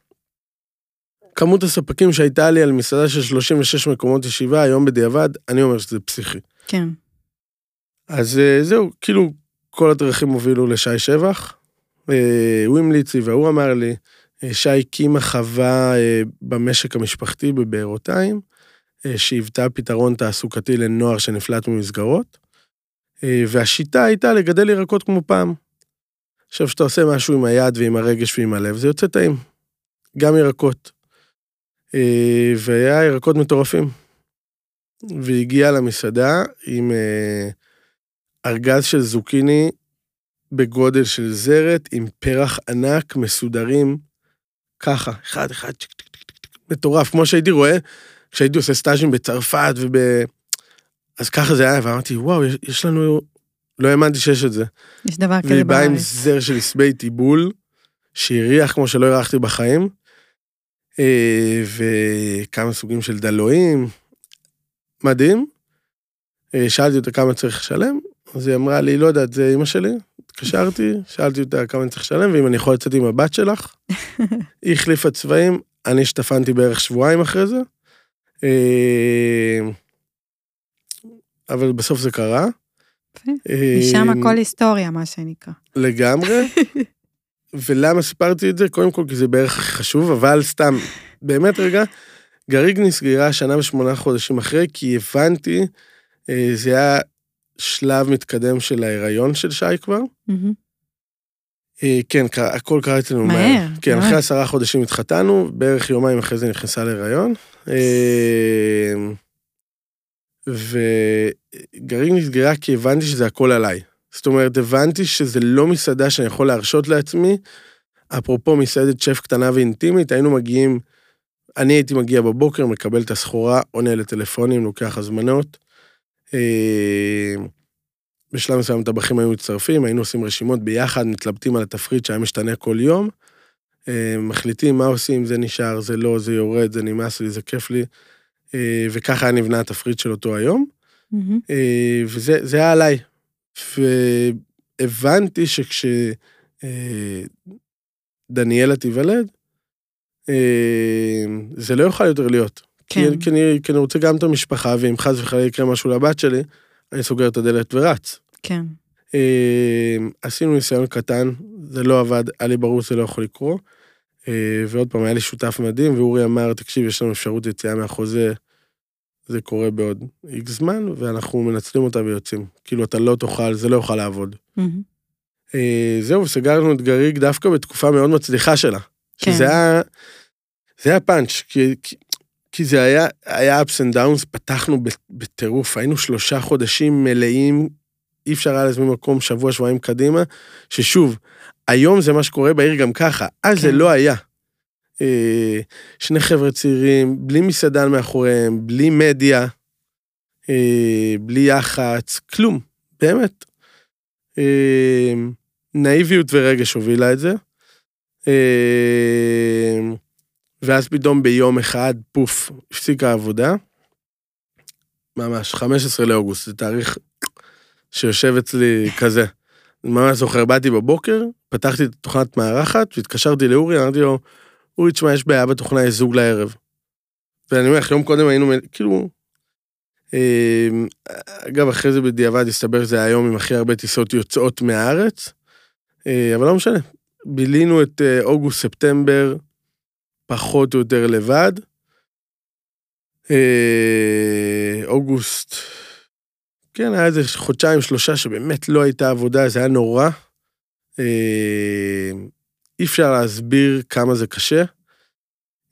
כמות הספקים שהייתה לי על מסעדה של 36 מקומות ישיבה, היום בדיעבד, אני אומר שזה פסיכי. כן. אז אה, זהו, כאילו, כל הדרכים הובילו לשי שבח. אה, הוא המליץ לי והוא אמר לי, אה, שי הקימה חווה אה, במשק המשפחתי בבארותיים, אה, שהיוותה פתרון תעסוקתי לנוער שנפלט ממסגרות, אה, והשיטה הייתה לגדל ירקות כמו פעם. עכשיו, כשאתה עושה משהו עם היד ועם הרגש ועם הלב, זה יוצא טעים. גם ירקות. אה, והיה ירקות מטורפים. והגיע למסעדה עם אה, ארגז של זוקיני בגודל של זרת, עם פרח ענק, מסודרים, ככה, אחד, אחד, צ'יק, צ'יק, צ'יק, מטורף, כמו שהייתי רואה כשהייתי עושה סטאז'ים בצרפת וב... אז ככה זה היה, ואמרתי, וואו, יש לנו... לא האמנתי שיש את זה. יש דבר כזה והיא באה עם בארץ. זר של עשבי טיבול, שהריח כמו שלא הרחתי בחיים, אה, וכמה סוגים של דלויים, מדהים. אה, שאלתי אותה כמה צריך לשלם, אז היא אמרה לי, לא יודעת, זה אימא שלי. התקשרתי, שאלתי אותה כמה אני צריך לשלם, ואם אני יכול לצאת עם הבת שלך. היא החליפה צבעים, אני השתפנתי בערך שבועיים אחרי זה. אה, אבל בסוף זה קרה. אה, משם הכל היסטוריה, מה שנקרא. לגמרי. ולמה סיפרתי את זה? קודם כל כי זה בערך חשוב, אבל סתם, באמת רגע, גריג נסגרה שנה ושמונה חודשים אחרי, כי הבנתי, אה, זה היה שלב מתקדם של ההיריון של שי כבר. אה, כן, הכל קרה אצלנו מהר, מהר. כן. אחרי עשרה חודשים התחתנו, בערך יומיים אחרי זה נכנסה להיריון. וגריג נסגרה כי הבנתי שזה הכל עליי. זאת אומרת, הבנתי שזה לא מסעדה שאני יכול להרשות לעצמי. אפרופו מסעדת שף קטנה ואינטימית, היינו מגיעים, אני הייתי מגיע בבוקר, מקבל את הסחורה, עונה לטלפונים, לוקח הזמנות. אה, בשלב מסוים הטבחים היו מצטרפים, היינו עושים רשימות ביחד, מתלבטים על התפריט שהיה משתנה כל יום. אה, מחליטים מה עושים, זה נשאר, זה לא, זה יורד, זה נמאס לי, זה כיף לי. אה, וככה נבנה התפריט של אותו היום. אה, וזה זה היה עליי. והבנתי שכשדניאלה תיוולד, אה, זה לא יוכל יותר להיות. כי, כן. כי, אני, כי אני רוצה גם את המשפחה, ואם חס וחלילה יקרה משהו לבת שלי, אני סוגר את הדלת ורץ. כן. עשינו ניסיון קטן, זה לא עבד, היה לי ברור שזה לא יכול לקרות. אה, ועוד פעם, היה לי שותף מדהים, ואורי אמר, תקשיב, יש לנו אפשרות יציאה מהחוזה, זה קורה בעוד איקס זמן, ואנחנו מנצלים אותה ויוצאים. כאילו, אתה לא תוכל, זה לא יוכל לעבוד. אה, זהו, סגרנו את גריג דווקא בתקופה מאוד מצליחה שלה. כן. שזה היה, זה היה פאנץ', כי, כי, כי זה היה, היה ups and downs, פתחנו בטירוף, היינו שלושה חודשים מלאים, אי אפשר היה להזמין מקום שבוע, שבועיים קדימה, ששוב, היום זה מה שקורה בעיר גם ככה, אז זה כן. לא היה. אה, שני חבר'ה צעירים, בלי מסעדן מאחוריהם, בלי מדיה, אה, בלי יח"צ, כלום, באמת. אה, נאיביות ורגש הובילה את זה. ואז פתאום ביום אחד, פוף, הפסיקה העבודה. ממש, 15 לאוגוסט, זה תאריך שיושב אצלי כזה. ממש זוכר, באתי בבוקר, פתחתי את תוכנת מארחת, והתקשרתי לאורי, אמרתי לו, אורי, תשמע, יש בעיה בתוכנה, יש זוג לערב. ואני אומר לך, יום קודם היינו, כאילו... אמ, אגב, אחרי זה בדיעבד הסתבר שזה היום עם הכי הרבה טיסות יוצאות מהארץ, אה, אבל לא משנה. בילינו את אה, אוגוסט-ספטמבר פחות או יותר לבד. אה, אוגוסט, כן, היה איזה חודשיים, שלושה שבאמת לא הייתה עבודה, זה היה נורא. אי אפשר להסביר כמה זה קשה.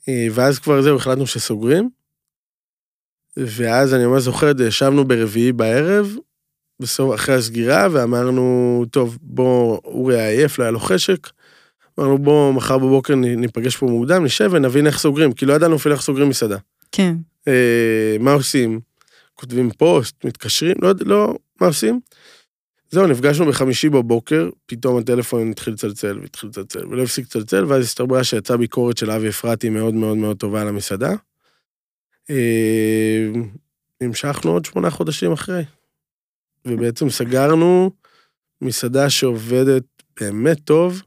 ואז כבר זהו, החלטנו שסוגרים. ואז אני ממש זוכר, ישבנו ברביעי בערב, בסוף, אחרי הסגירה, ואמרנו, טוב, בוא, אורי עייף, לא היה לו חשק. אמרנו, בוא, מחר בבוקר ניפגש פה מוקדם, נשב ונבין איך סוגרים, כי לא ידענו אפילו איך סוגרים מסעדה. כן. אה, מה עושים? כותבים פוסט, מתקשרים, לא, לא, מה עושים? זהו, נפגשנו בחמישי בבוקר, פתאום הטלפון התחיל לצלצל והתחיל לצלצל, ולא הפסיק לצלצל, ואז הסתברה שיצאה ביקורת של אבי אפרתי מאוד מאוד מאוד טובה על המסעדה. אה, המשכנו עוד שמונה חודשים אחרי, ובעצם סגרנו מסעדה שעובדת באמת טוב,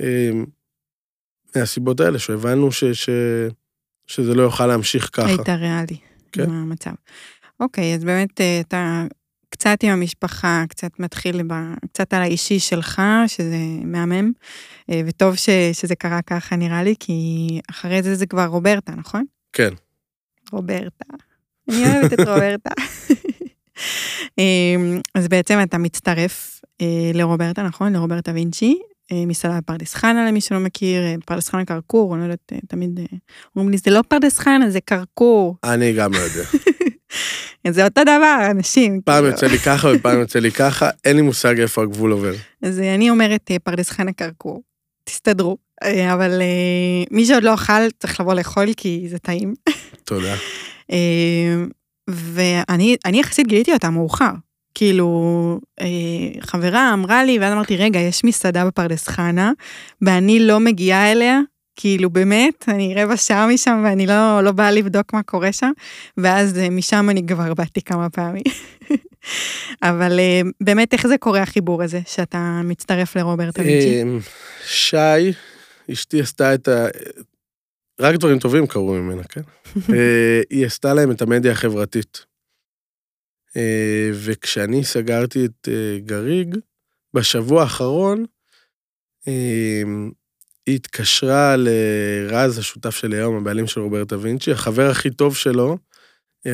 אה, מהסיבות האלה, שהבנו ש, ש, שזה לא יוכל להמשיך ככה. היית ריאלי, כן. עם המצב. אוקיי, אז באמת אה, אתה קצת עם המשפחה, קצת מתחיל ב, קצת על האישי שלך, שזה מהמם, וטוב ש, שזה קרה ככה נראה לי, כי אחרי זה זה כבר רוברטה, נכון? כן. רוברטה. אני אוהבת את רוברטה. אמ, אז בעצם אתה מצטרף אה, לרוברטה, נכון? לרוברטה וינצ'י, אה, מסעדה בפרדס חנה למי שלא מכיר, אה, פרדס חנה קרקור, אני לא יודעת, תמיד אומרים לי, זה לא פרדס חנה, זה קרקור. אני גם לא יודע. זה אותו דבר, אנשים. פעם כאילו. יוצא לי ככה ופעם יוצא לי ככה, אין לי מושג איפה הגבול עובר. אז אני אומרת פרדס חנה קרקור, תסתדרו. אבל מי שעוד לא אכל, צריך לבוא לאכול כי זה טעים. תודה. ואני יחסית גיליתי אותה מאוחר. כאילו, אה, חברה אמרה לי, ואז אמרתי, רגע, יש מסעדה בפרדס חנה, ואני לא מגיעה אליה, כאילו באמת, אני רבע שעה משם ואני לא, לא באה לבדוק מה קורה שם, ואז אה, משם אני כבר באתי כמה פעמים. אבל אה, באמת, איך זה קורה החיבור הזה, שאתה מצטרף לרוברט אביצ'י? שי, אשתי עשתה את ה... רק דברים טובים קרו ממנה, כן? אה, היא עשתה להם את המדיה החברתית. אה, וכשאני סגרתי את אה, גריג, בשבוע האחרון, היא התקשרה לרז, השותף שלי היום, הבעלים של רוברטה וינצ'י, החבר הכי טוב שלו,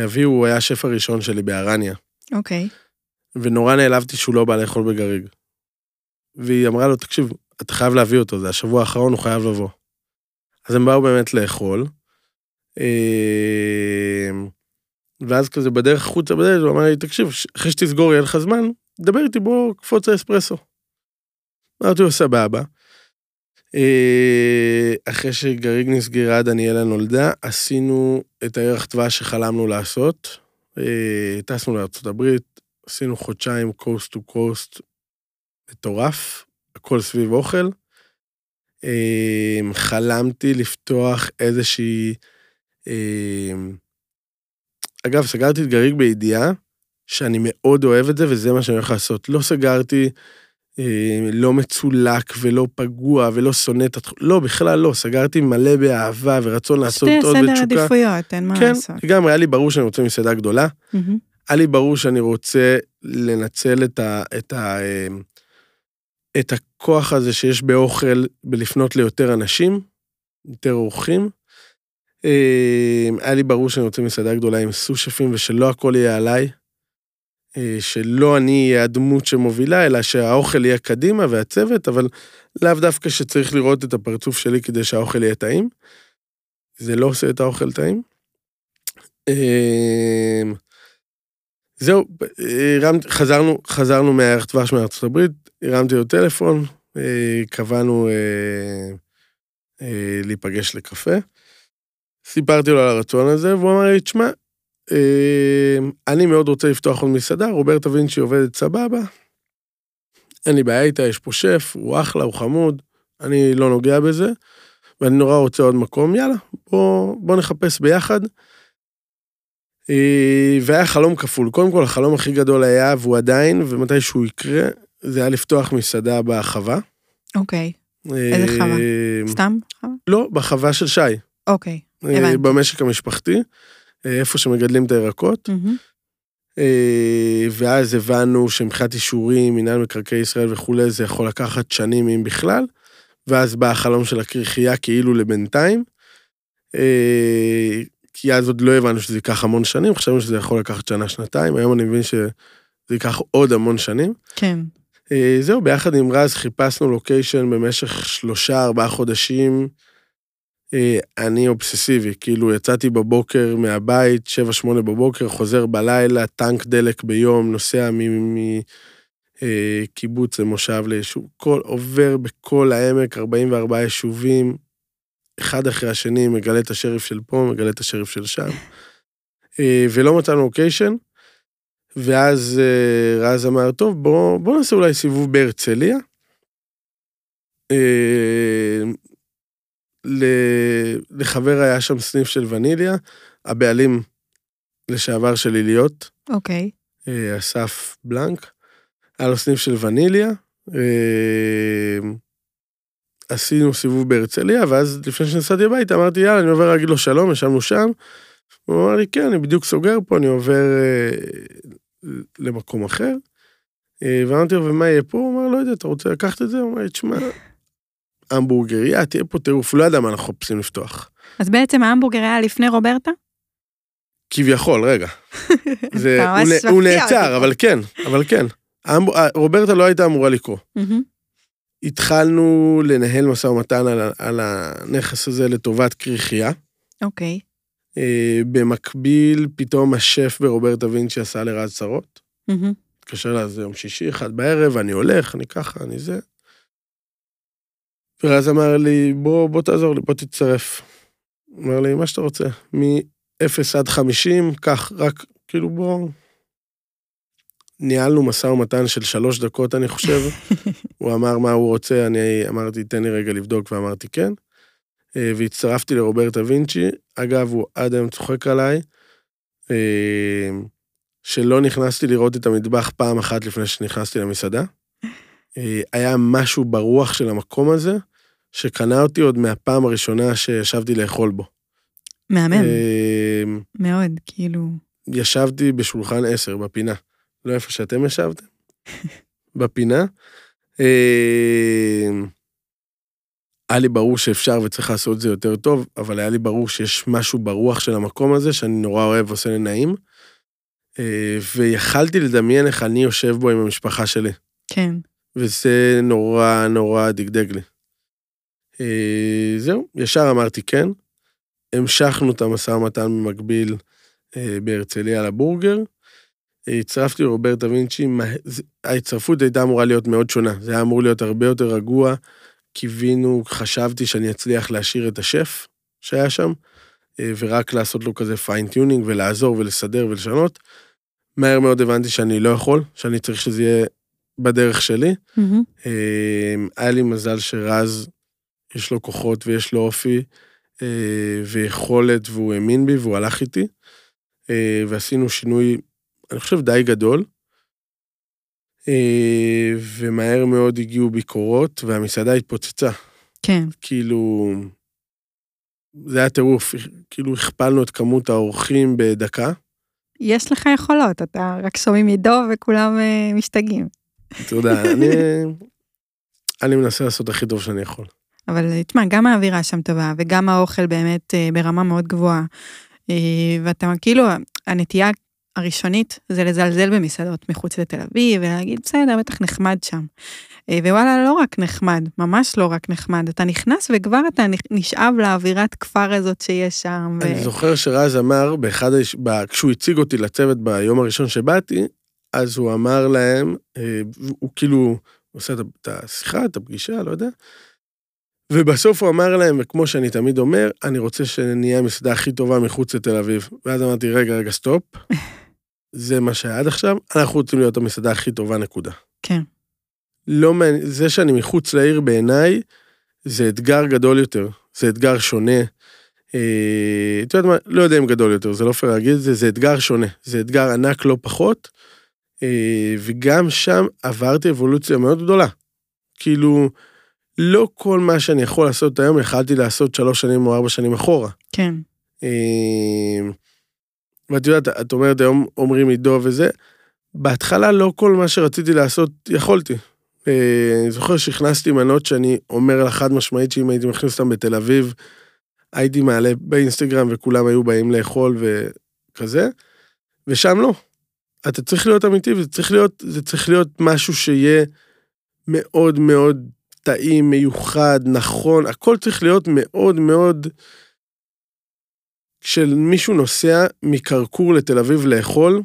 אבי הוא היה השף הראשון שלי בארניה. אוקיי. Okay. ונורא נעלבתי שהוא לא בא לאכול בגריג. והיא אמרה לו, תקשיב, אתה חייב להביא אותו, זה השבוע האחרון, הוא חייב לבוא. אז הם באו באמת לאכול. אמ, ואז כזה בדרך החוצה בדרך, הוא אמר לי, תקשיב, אחרי שתסגור יהיה לך זמן, דבר איתי בוא קפוץ לאספרסו. אמרתי לו, סבבה. אה, אחרי שגריג נסגרה, דניאלה נולדה, עשינו את הערך דבש שחלמנו לעשות. אה, טסנו לארה"ב, עשינו חודשיים קוסט טו קוסט מטורף, הכל סביב אוכל. אמ, חלמתי לפתוח איזושהי... אגב, סגרתי את גריג בידיעה שאני מאוד אוהב את זה וזה מה שאני הולך לעשות. לא סגרתי לא מצולק ולא פגוע ולא שונא את התחום, לא, בכלל לא, סגרתי מלא באהבה ורצון לעשות עוד בתשוקה. שתי סדר עדיפויות, אין מה כן, לעשות. כן, לגמרי, היה לי ברור שאני רוצה מסעדה גדולה. היה לי ברור שאני רוצה לנצל את ה... את ה את הכוח הזה שיש באוכל בלפנות ליותר אנשים, יותר אורחים. אה, היה לי ברור שאני רוצה מסעדה גדולה עם סושפים ושלא הכל יהיה עליי, אה, שלא אני אהיה הדמות שמובילה, אלא שהאוכל יהיה קדימה והצוות, אבל לאו דווקא שצריך לראות את הפרצוף שלי כדי שהאוכל יהיה טעים. זה לא עושה את האוכל טעים. אה, זהו, חזרנו, חזרנו מהערך דבש מארצות הברית, הרמתי לו טלפון, אה, קבענו אה, אה, להיפגש לקפה. סיפרתי לו על הרצון הזה, והוא אמר לי, תשמע, אני מאוד רוצה לפתוח עוד מסעדה, רוברטה וינצ'י עובדת סבבה, אין לי בעיה איתה, יש פה שף, הוא אחלה, הוא חמוד, אני לא נוגע בזה, ואני נורא רוצה עוד מקום, יאללה, בוא, בוא נחפש ביחד. והיה חלום כפול. קודם כל, החלום הכי גדול היה, והוא עדיין, ומתי שהוא יקרה, זה היה לפתוח מסעדה בחווה. אוקיי. איזה חווה? סתם חווה? לא, בחווה של שי. אוקיי, הבנתי. במשק המשפחתי, איפה שמגדלים את הירקות. מהמם. ואז הבנו שמבחינת אישורים, מינהל מקרקעי ישראל וכולי, זה יכול לקחת שנים אם בכלל. ואז בא החלום של הקרחייה כאילו לבינתיים. כי אז עוד לא הבנו שזה ייקח המון שנים, חשבנו שזה יכול לקחת שנה, שנתיים, היום אני מבין שזה ייקח עוד המון שנים. כן. אה, זהו, ביחד עם רז חיפשנו לוקיישן במשך שלושה, ארבעה חודשים. אה, אני אובססיבי, כאילו יצאתי בבוקר מהבית, שבע, שמונה בבוקר, חוזר בלילה, טנק דלק ביום, נוסע מקיבוץ למושב ליישוב, כל, עובר בכל העמק, 44 יישובים, אחד אחרי השני, מגלה את השריף של פה, מגלה את השריף של שם. אה, ולא מצאנו לוקיישן, ואז אה, רז אמר, טוב, בוא, בוא נעשה אולי סיבוב בהרצליה. לחבר היה שם סניף של וניליה, הבעלים לשעבר של עיליות, אוקיי. אה, אסף בלנק, היה לו סניף של וניליה. אה, עשינו סיבוב בהרצליה, ואז לפני שנסעתי הביתה אמרתי, יאללה, אני עובר להגיד לו שלום, ישבנו שם. הוא אמר לי, כן, אני בדיוק סוגר פה, אני עובר אה, למקום אחר. ואמרתי לו, ומה יהיה פה? הוא אמר, לא יודע, אתה רוצה לקחת את זה? הוא אמר לי, תשמע, המבורגריה, תהיה פה טירוף, לא ידע מה אנחנו מחפשים לפתוח. אז בעצם ההמבורגר היה לפני רוברטה? כביכול, רגע. זה, הוא, נ- הוא נעצר. אבל כן, אבל כן. אה, רוברטה לא הייתה אמורה לקרוא. התחלנו לנהל משא ומתן על, על הנכס הזה לטובת כריכייה. אוקיי. אה, במקביל, פתאום השף ברוברטה וינצ'י עשה לרז צרות. התקשר אליי, זה יום שישי, אחד בערב, אני הולך, אני ככה, אני זה. ורז אמר לי, בוא, בוא תעזור לי, בוא תצטרף. אמר לי, מה שאתה רוצה, מ-0 עד 50, קח, רק, כאילו, בוא... ניהלנו משא ומתן של שלוש דקות, אני חושב. הוא אמר מה הוא רוצה, אני אמרתי, תן לי רגע לבדוק, ואמרתי כן. אה, והצטרפתי לרוברטה וינצ'י. אגב, הוא עד היום צוחק עליי, אה, שלא נכנסתי לראות את המטבח פעם אחת לפני שנכנסתי למסעדה. אה, היה משהו ברוח של המקום הזה, שקנה אותי עוד מהפעם הראשונה שישבתי לאכול בו. מהמם, אה, מאוד, כאילו. ישבתי בשולחן 10 בפינה, לא איפה שאתם ישבתם, בפינה. אה, היה לי ברור שאפשר וצריך לעשות את זה יותר טוב, אבל היה לי ברור שיש משהו ברוח של המקום הזה שאני נורא אוהב ועושה לי נעים. אה, ויכלתי לדמיין איך אני יושב בו עם המשפחה שלי, כן. וזה נורא נורא דגדג לי. אה, זהו, ישר אמרתי כן. המשכנו את המשא ומתן במקביל אה, בהרצליה לבורגר. הצטרפתי לרוברטה וינצ'י, ההצטרפות הייתה אמורה להיות מאוד שונה, זה היה אמור להיות הרבה יותר רגוע. קיווינו, חשבתי שאני אצליח להשאיר את השף שהיה שם, אה, ורק לעשות לו כזה fine tuning ולעזור ולסדר ולשנות. מהר מאוד הבנתי שאני לא יכול, שאני צריך שזה יהיה בדרך שלי. אה, היה לי מזל שרז, יש לו כוחות ויש לו אופי אה, ויכולת, והוא האמין בי והוא הלך איתי. אה, ועשינו שינוי, אני חושב, די גדול. אה, ומהר מאוד הגיעו ביקורות, והמסעדה התפוצצה. כן. כאילו, זה היה טירוף, כאילו הכפלנו את כמות האורחים בדקה. יש לך יכולות, אתה רק שומעים ידו וכולם משתגעים. יודע, אני, אני מנסה לעשות הכי טוב שאני יכול. אבל אה, תשמע, גם האווירה שם טובה, וגם האוכל באמת אה, ברמה מאוד גבוהה. אה, ואתה כאילו, הנטייה הראשונית זה לזלזל במסעדות מחוץ לתל אביב, ולהגיד, בסדר, בטח נחמד שם. ווואלה, לא רק נחמד, ממש לא רק נחמד. אתה נכנס וכבר אתה נשאב לאווירת כפר הזאת שיש שם. ו... אני זוכר שרז אמר, באחד, כשהוא הציג אותי לצוות ביום הראשון שבאתי, אז הוא אמר להם, הוא כאילו, הוא עושה את השיחה, את הפגישה, לא יודע, ובסוף הוא אמר להם, וכמו שאני תמיד אומר, אני רוצה שנהיה המסעדה הכי טובה מחוץ לתל אביב. ואז אמרתי, רגע, רגע, סטופ, זה מה שהיה עד עכשיו, אנחנו רוצים להיות המסעדה הכי טובה, נקודה. כן. לא מעניין, זה שאני מחוץ לעיר בעיניי, זה אתגר גדול יותר, זה אתגר שונה. אה, את יודעת מה, לא יודע אם גדול יותר, זה לא פייר להגיד את זה, זה אתגר שונה, זה אתגר ענק לא פחות. אה, וגם שם עברתי אבולוציה מאוד גדולה. כאילו, לא כל מה שאני יכול לעשות היום, יכלתי לעשות שלוש שנים או ארבע שנים אחורה. כן. ואת יודעת, את אומרת היום אומרים עידו וזה, בהתחלה לא כל מה שרציתי לעשות יכולתי. אני זוכר שהכנסתי מנות שאני אומר לה חד משמעית שאם הייתי מכניס אותן בתל אביב, הייתי מעלה באינסטגרם וכולם היו באים לאכול וכזה, ושם לא. אתה צריך להיות אמיתי וזה צריך להיות, זה צריך להיות משהו שיהיה מאוד מאוד טעים, מיוחד, נכון, הכל צריך להיות מאוד מאוד... כשמישהו נוסע מקרקור לתל אביב לאכול,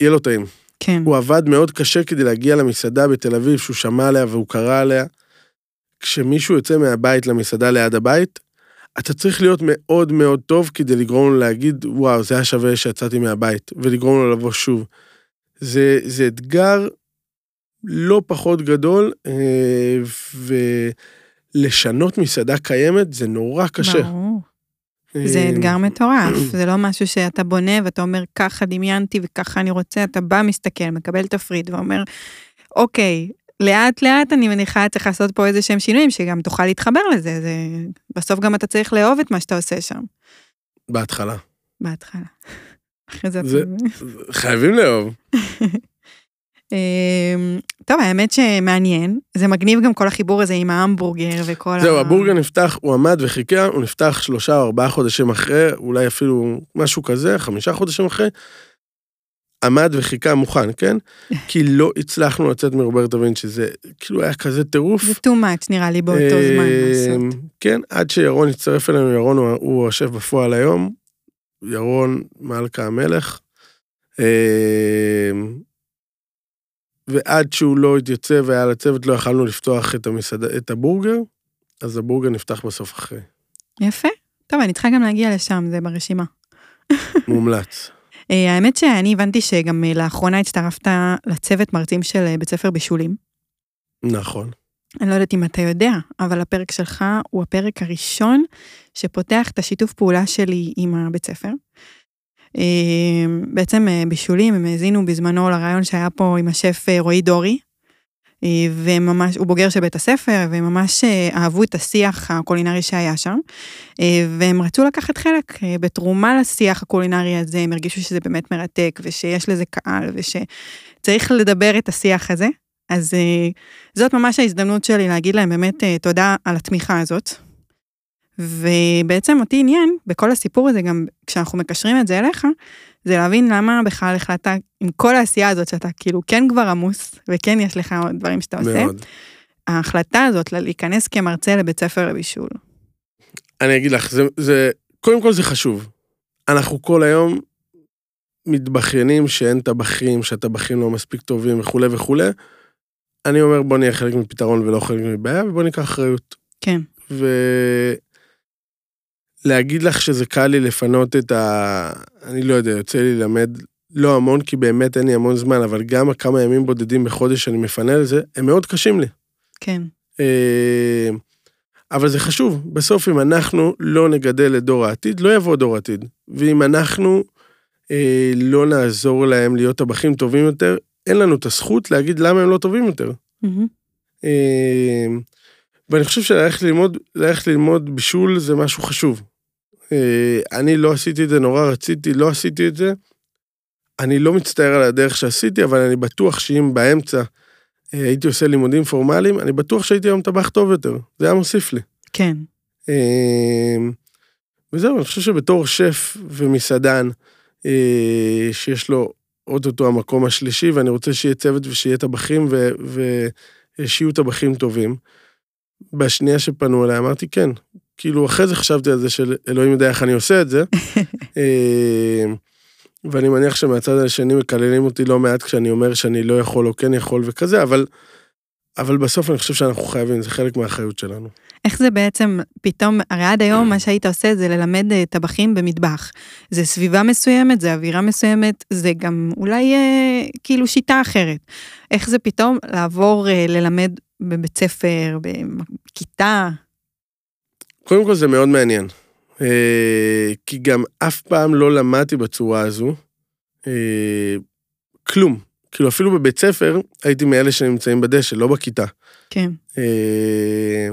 יהיה לו טעים. כן. הוא עבד מאוד קשה כדי להגיע למסעדה בתל אביב שהוא שמע עליה והוא קרא עליה. כשמישהו יוצא מהבית למסעדה ליד הבית, אתה צריך להיות מאוד מאוד טוב כדי לגרום לו להגיד, וואו, זה היה שווה שיצאתי מהבית, ולגרום לו לבוא שוב. זה, זה אתגר לא פחות גדול, אה, ולשנות מסעדה קיימת זה נורא קשה. ברור. זה אה, אתגר מטורף, זה לא משהו שאתה בונה ואתה אומר, ככה דמיינתי וככה אני רוצה, אתה בא, מסתכל, מקבל תפריט ואומר, אוקיי, לאט לאט אני מניחה צריך לעשות פה איזה שהם שינויים שגם תוכל להתחבר לזה, זה... בסוף גם אתה צריך לאהוב את מה שאתה עושה שם. בהתחלה. בהתחלה. אחרי זה... זה... חייבים לאהוב. אמ, טוב, האמת שמעניין, זה מגניב גם כל החיבור הזה עם ההמבורגר וכל זהו, ה... הבורגר נפתח, הוא עמד וחיכה, הוא נפתח שלושה או ארבעה חודשים אחרי, אולי אפילו משהו כזה, חמישה חודשים אחרי, עמד וחיכה מוכן, כן? כי לא הצלחנו לצאת מרוברטו וינצ'י, שזה כאילו היה כזה טירוף. זה too much נראה לי באותו זמן לעשות. אמ, כן, עד שירון הצטרף אלינו, ירון הוא יושב בפועל היום, ירון מלכה המלך. ועד שהוא לא התייצב והיה לצוות, לא יכלנו לפתוח את, המסעד... את הבורגר, אז הבורגר נפתח בסוף אחרי. יפה. טוב, אני צריכה גם להגיע לשם, זה ברשימה. מומלץ. אה, האמת שאני הבנתי שגם אה, לאחרונה הצטרפת לצוות מרצים של אה, בית ספר בישולים. נכון. אני לא יודעת אם אתה יודע, אבל הפרק שלך הוא הפרק הראשון שפותח את השיתוף פעולה שלי עם הבית ספר. בעצם בישולים, הם האזינו בזמנו לרעיון שהיה פה עם השף רועי דורי, וממש, הוא בוגר של בית הספר, והם ממש אהבו את השיח הקולינרי שהיה שם, והם רצו לקחת חלק בתרומה לשיח הקולינרי הזה, הם הרגישו שזה באמת מרתק, ושיש לזה קהל, ושצריך לדבר את השיח הזה. אז זאת ממש ההזדמנות שלי להגיד להם באמת תודה על התמיכה הזאת. ובעצם אותי עניין בכל הסיפור הזה, גם כשאנחנו מקשרים את זה אליך, זה להבין למה בכלל החלטת, עם כל העשייה הזאת שאתה כאילו כן כבר עמוס, וכן יש לך דברים שאתה עושה, מאוד. ההחלטה הזאת להיכנס כמרצה לבית ספר לבישול. אני אגיד לך, זה, זה, קודם כל זה חשוב. אנחנו כל היום מתבכיינים שאין טבחים, שהטבחים לא מספיק טובים וכולי וכולי. אני אומר בוא נהיה חלק מפתרון ולא חלק מבעיה ובוא ניקח אחריות. כן. ו... להגיד לך שזה קל לי לפנות את ה... אני לא יודע, יוצא לי ללמד לא המון, כי באמת אין לי המון זמן, אבל גם הכמה ימים בודדים בחודש שאני מפנה לזה, הם מאוד קשים לי. כן. אה, אבל זה חשוב, בסוף אם אנחנו לא נגדל את דור העתיד, לא יבוא דור העתיד. ואם אנחנו אה, לא נעזור להם להיות טבחים טובים יותר, אין לנו את הזכות להגיד למה הם לא טובים יותר. Mm-hmm. אה, ואני חושב שללכת ללמוד, ללכת ללמוד בישול זה משהו חשוב. אה, אני לא עשיתי את זה, נורא רציתי, לא עשיתי את זה. אני לא מצטער על הדרך שעשיתי, אבל אני בטוח שאם באמצע אה, הייתי עושה לימודים פורמליים, אני בטוח שהייתי היום טבח טוב יותר. זה היה מוסיף לי. כן. אה, וזהו, אני חושב שבתור שף ומסעדן, שיש לו אוטוטו המקום השלישי, ואני רוצה שיהיה צוות ושיהיה טבחים ושיהיו טבחים טובים. בשנייה שפנו אליי אמרתי כן, כאילו אחרי זה חשבתי על זה של אלוהים יודע איך אני עושה את זה. אה, ואני מניח שמהצד השני מקללים אותי לא מעט כשאני אומר שאני לא יכול או כן יכול וכזה, אבל, אבל בסוף אני חושב שאנחנו חייבים, זה חלק מהאחריות שלנו. איך זה בעצם פתאום, הרי עד היום מה שהיית עושה זה ללמד אה, טבחים במטבח. זה סביבה מסוימת, זה אווירה מסוימת, זה גם אולי אה, כאילו שיטה אחרת. איך זה פתאום לעבור אה, ללמד בבית ספר, בכיתה? קודם כל זה מאוד מעניין. אה, כי גם אף פעם לא למדתי בצורה הזו. אה, כלום. כאילו אפילו בבית ספר הייתי מאלה שנמצאים בדשא, לא בכיתה. כן. אה,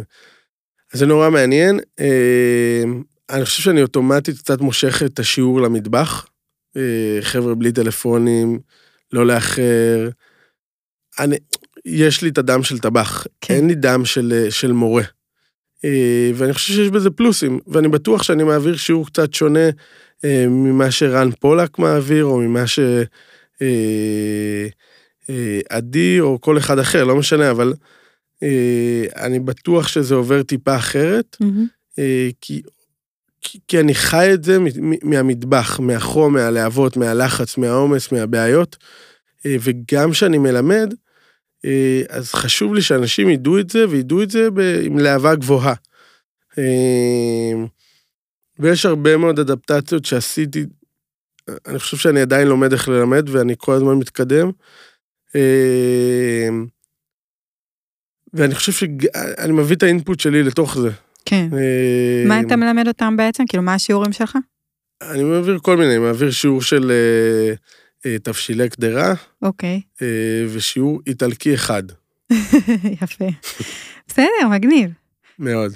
אז זה נורא מעניין. אני חושב שאני אוטומטית קצת מושך את השיעור למטבח. חבר'ה בלי טלפונים, לא לאחר. אני, יש לי את הדם של טבח, כן. אין לי דם של, של מורה. ואני חושב שיש בזה פלוסים, ואני בטוח שאני מעביר שיעור קצת שונה ממה שרן פולק מעביר, או ממה שעדי, או כל אחד אחר, לא משנה, אבל אני בטוח שזה עובר טיפה אחרת, mm-hmm. כי כי אני חי את זה מהמטבח, מהחום, מהלהבות, מהלחץ, מהעומס, מהבעיות. אה, וגם כשאני מלמד, אה, אז חשוב לי שאנשים ידעו את זה, וידעו את זה עם להבה גבוהה. אה, ויש הרבה מאוד אדפטציות שעשיתי, אני חושב שאני עדיין לומד איך ללמד, ואני כל הזמן מתקדם. ואני חושב שאני מביא את האינפוט שלי לתוך זה. כן. אה, מה אתה מלמד אותם בעצם? כאילו, מה השיעורים שלך? אני מעביר כל מיני, מעביר שיעור של אה, אה, תבשילי קדרה. אוקיי. ושיעור איטלקי אחד. יפה. בסדר, מגניב. מאוד.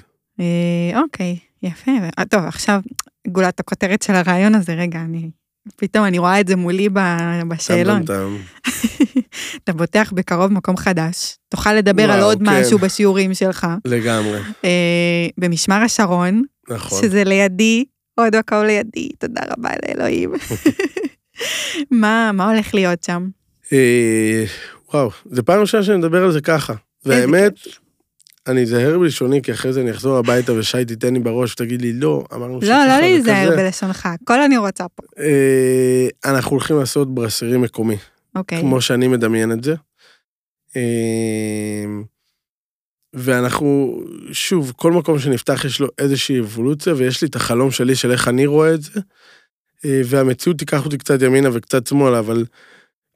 אוקיי, יפה. טוב, עכשיו גולת הכותרת של הרעיון הזה, רגע, אני... פתאום אני רואה את זה מולי בשאלון. אתה בוטח בקרוב מקום חדש, תוכל לדבר וואו, על עוד כן. משהו בשיעורים שלך. לגמרי. אה, במשמר השרון, נכון. שזה לידי, עוד מקום לידי, תודה רבה לאלוהים. מה, מה הולך להיות שם? אה, וואו, זו פעם ראשונה שאני מדבר על זה ככה. והאמת, אני אזהר בלשוני, כי אחרי זה אני אחזור הביתה ושי תיתן לי בראש ותגיד לי, לא, אמרנו שככה לא, לא להיזהר בלשונך, הכל אני רוצה פה. אה, אנחנו הולכים לעשות ברסרי מקומי. אוקיי. כמו שאני מדמיין את זה. אמ, ואנחנו, שוב, כל מקום שנפתח יש לו איזושהי אבולוציה, ויש לי את החלום שלי של איך אני רואה את זה, אה, והמציאות תיקח אותי קצת ימינה וקצת שמאלה, אבל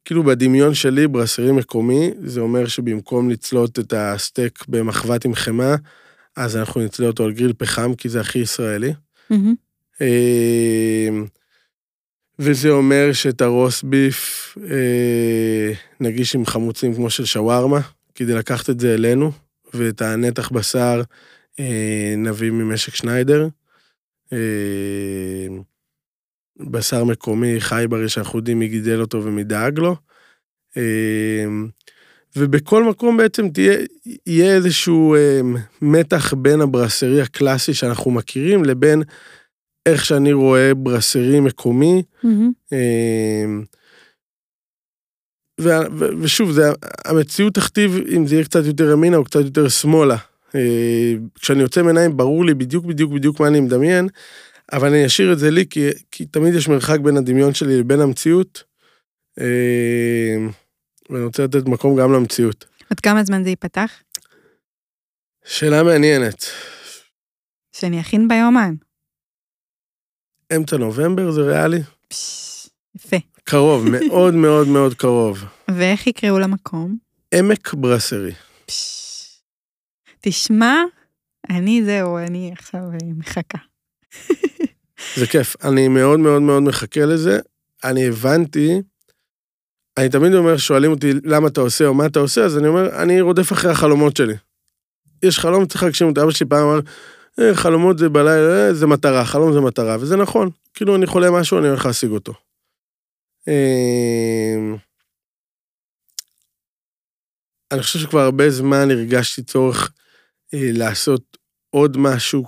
כאילו בדמיון שלי, ברסרי מקומי, זה אומר שבמקום לצלות את הסטייק במחבת עם חמאה, אז אנחנו נצלה אותו על גריל פחם, כי זה הכי ישראלי. Mm-hmm. וזה אומר שאת הרוס ביף אה, נגיש עם חמוצים כמו של שווארמה, כדי לקחת את זה אלינו, ואת הנתח בשר אה, נביא ממשק שניידר. אה, בשר מקומי, חי בריא, שאנחנו יודעים מי גידל אותו ומי דאג לו. אה, ובכל מקום בעצם תהיה, יהיה איזשהו אה, מתח בין הברסרי הקלאסי שאנחנו מכירים לבין איך שאני רואה ברסרי מקומי. Mm-hmm. ושוב, זה, המציאות תכתיב אם זה יהיה קצת יותר ימינה או קצת יותר שמאלה. אה, כשאני יוצא מעיניים ברור לי בדיוק בדיוק בדיוק מה אני מדמיין, אבל אני אשאיר את זה לי כי, כי תמיד יש מרחק בין הדמיון שלי לבין המציאות. אה, ואני רוצה לתת מקום גם למציאות. עוד כמה זמן זה ייפתח? שאלה מעניינת. שאני אכין ביומן. אמצע נובמבר זה ריאלי? יפה. קרוב, מאוד מאוד מאוד קרוב. ואיך יקראו למקום? עמק ברסרי. תשמע, אני זהו, אני עכשיו אה, מחכה. זה כיף, אני מאוד מאוד מאוד מחכה לזה. אני הבנתי, אני תמיד אומר, שואלים אותי למה אתה עושה או מה אתה עושה, אז אני אומר, אני רודף אחרי החלומות שלי. יש חלום, צריך להגשים אותו. אבא שלי פעם אמר, אה, חלומות זה בלילה, אה, זה מטרה, חלום זה מטרה, וזה נכון. כאילו, אני חולם משהו, אני הולך להשיג אותו. אמ, אני חושב שכבר הרבה זמן הרגשתי צורך אה, לעשות עוד משהו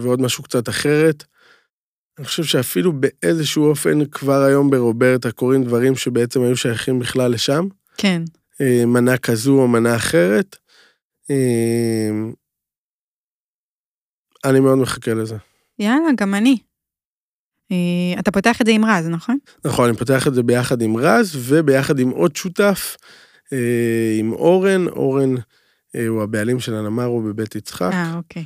ועוד משהו קצת אחרת. אני חושב שאפילו באיזשהו אופן כבר היום ברוברטה קורים דברים שבעצם היו שייכים בכלל לשם. כן. מנה כזו או מנה אחרת. אמ, אני מאוד מחכה לזה. יאללה, גם אני. אה, אתה פותח את זה עם רז, נכון? נכון, אני פותח את זה ביחד עם רז וביחד עם עוד שותף, אה, עם אורן. אורן אה, הוא הבעלים של הנמרו בבית יצחק. אה, אוקיי.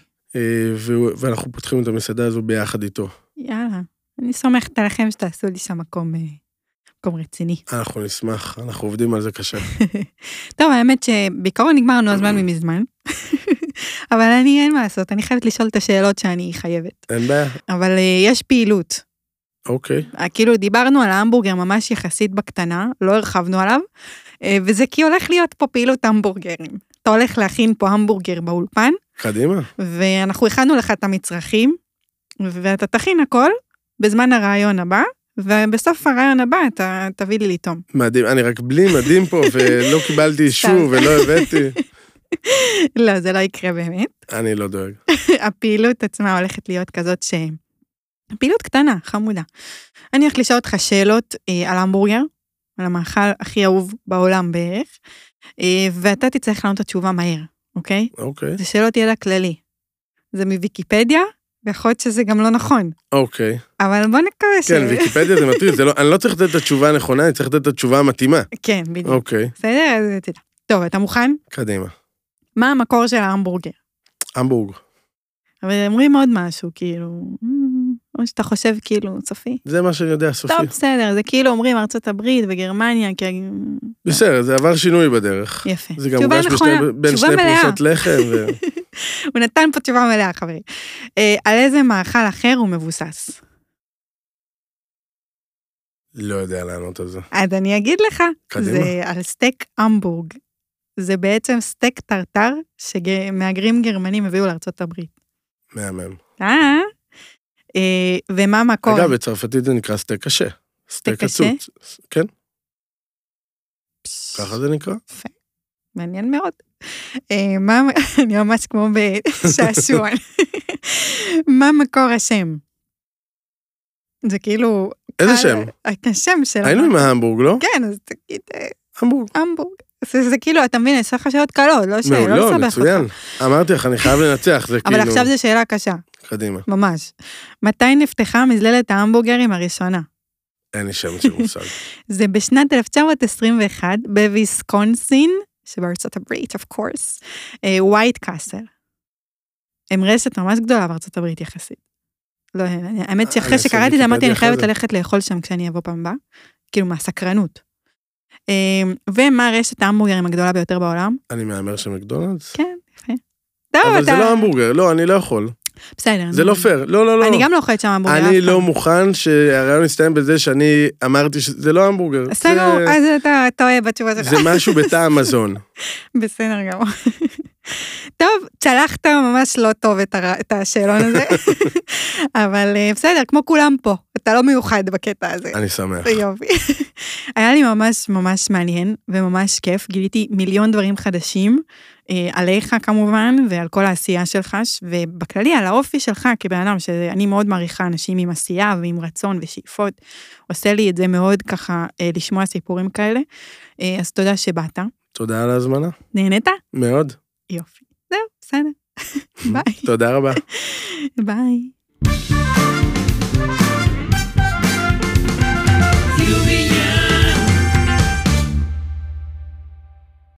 ואנחנו פותחים את המסעדה הזו ביחד איתו. יאללה, אני סומכת עליכם שתעשו לי שם מקום, מקום רציני. אנחנו נשמח, אנחנו עובדים על זה קשה. טוב, האמת שבעיקרון נגמר לנו הזמן ממזמן. אבל אני, אין מה לעשות, אני חייבת לשאול את השאלות שאני חייבת. אין בעיה. אבל uh, יש פעילות. אוקיי. כאילו דיברנו על ההמבורגר ממש יחסית בקטנה, לא הרחבנו עליו, אה, וזה כי הולך להיות פה פעילות המבורגרים. אתה הולך להכין פה המבורגר באולפן, קדימה. ואנחנו הכנו לך את המצרכים, ואתה תכין הכל בזמן הרעיון הבא, ובסוף הרעיון הבא אתה תביא לי לטעום. מדהים, אני רק בלי מדים פה, ולא קיבלתי אישור ולא הבאתי. לא, זה לא יקרה באמת. אני לא דואג. הפעילות עצמה הולכת להיות כזאת ש... פעילות קטנה, חמודה. אני הולכת לשאול אותך שאלות אה, על המבורגר, על המאכל הכי אהוב בעולם בערך, אה, ואתה תצטרך לענות את התשובה מהר, אוקיי? אוקיי. זה שאלות ידע כללי. זה מוויקיפדיה, ויכול להיות שזה גם לא נכון, אוקיי. אבל בוא נקווה ש... כן, ויקיפדיה זה מטריד, זה לא- אני לא צריך לתת את התשובה הנכונה, אני צריך לתת את התשובה המתאימה. כן, בדיוק. אוקיי, בסדר? אז תדע. טוב, אתה מוכן? קדימה. מה המקור של ההמבורגר? המבורג. אבל אומרים עוד משהו, כאילו, "מ, או שאתה חושב כאילו, סופי. זה מה שאני יודע, סופי. טוב, בסדר, זה כאילו אומרים ארצות הברית וגרמניה, כי... בסדר, זה עבר שינוי בדרך. יפה. זה גם הוגש בין שני. פרוסות לחם. ו- הוא נתן פה תשובה מלאה, חברים. אה, על איזה מאכל אחר הוא מבוסס? לא יודע לענות על זה. אז אני אגיד לך, קדימה. זה על סטייק המבורג. זה בעצם סטייק טרטר שמהגרים גרמנים הביאו לארצות הברית. מהמם. אה? אה, ומה המקור? אגב, בצרפתית זה נקרא steak haché. סטייק? קצוץ. כן, ככה זה נקרא. מעניין מאוד. אה, מה, אני ממש כמו בשעשועון. מה מקור השם? זה כאילו... איזה שם? השם של... היינו עם ההמבורג, לא? כן, אז תגיד אה, המבורג. המבורג. זה, זה כאילו, אתה מבין, יש לך שאלות קלות, לא שאלה, לא לסבך מצוין. אמרתי לך, אני חייב לנצח, זה כאילו... אבל עכשיו זו שאלה קשה, קדימה. ממש. מתי נפתחה מזללת ההמבורגרים הראשונה? אין לי שם של מושג. זה בשנת 1921 בוויסקונסין, שבארצות הברית, of course, ווייט קאסל. הם רשת ממש גדולה בארצות הברית יחסית. לא, אני- האמת אני שאחרי שקראתי את זה אמרתי, אני חייבת. ללכת לאכול שם כשאני אבוא פעם הבאה, כאילו מהסקרנות. אה, ומה רשת ההמבורגרים הגדולה ביותר בעולם? אני מהמר של מקדונלדס? כן, יפה. טוב, אבל זה לא המבורגר, לא, אני לא יכול. בסדר. זה לא פייר. לא, לא, לא. אני גם לא אוכלת שם המבורגר. אני לא. מוכן שהרעיון יסתיים בזה שאני אמרתי שזה לא המבורגר. בסדר, אז אתה טועה בתשובה שלך. זה משהו בטעם מזון. בסדר גמור. טוב, צלחת ממש לא טוב את, השאלון הזה, אבל אה, בסדר, כמו כולם פה, אתה לא מיוחד בקטע הזה. אני שמח. יופי. היה לי ממש ממש מעניין וממש כיף, גיליתי מיליון דברים חדשים, עליך כמובן, ועל כל העשייה שלך, ובכללי על האופי שלך כבן אדם, שאני מאוד מעריכה אנשים עם עשייה ועם רצון ושאיפות, עושה לי את זה מאוד ככה אה, לשמוע סיפורים כאלה, אה, אז תודה שבאת. תודה על ההזמנה. נהנית? מאוד. יופי. זהו, בסדר. ביי. תודה רבה. ביי.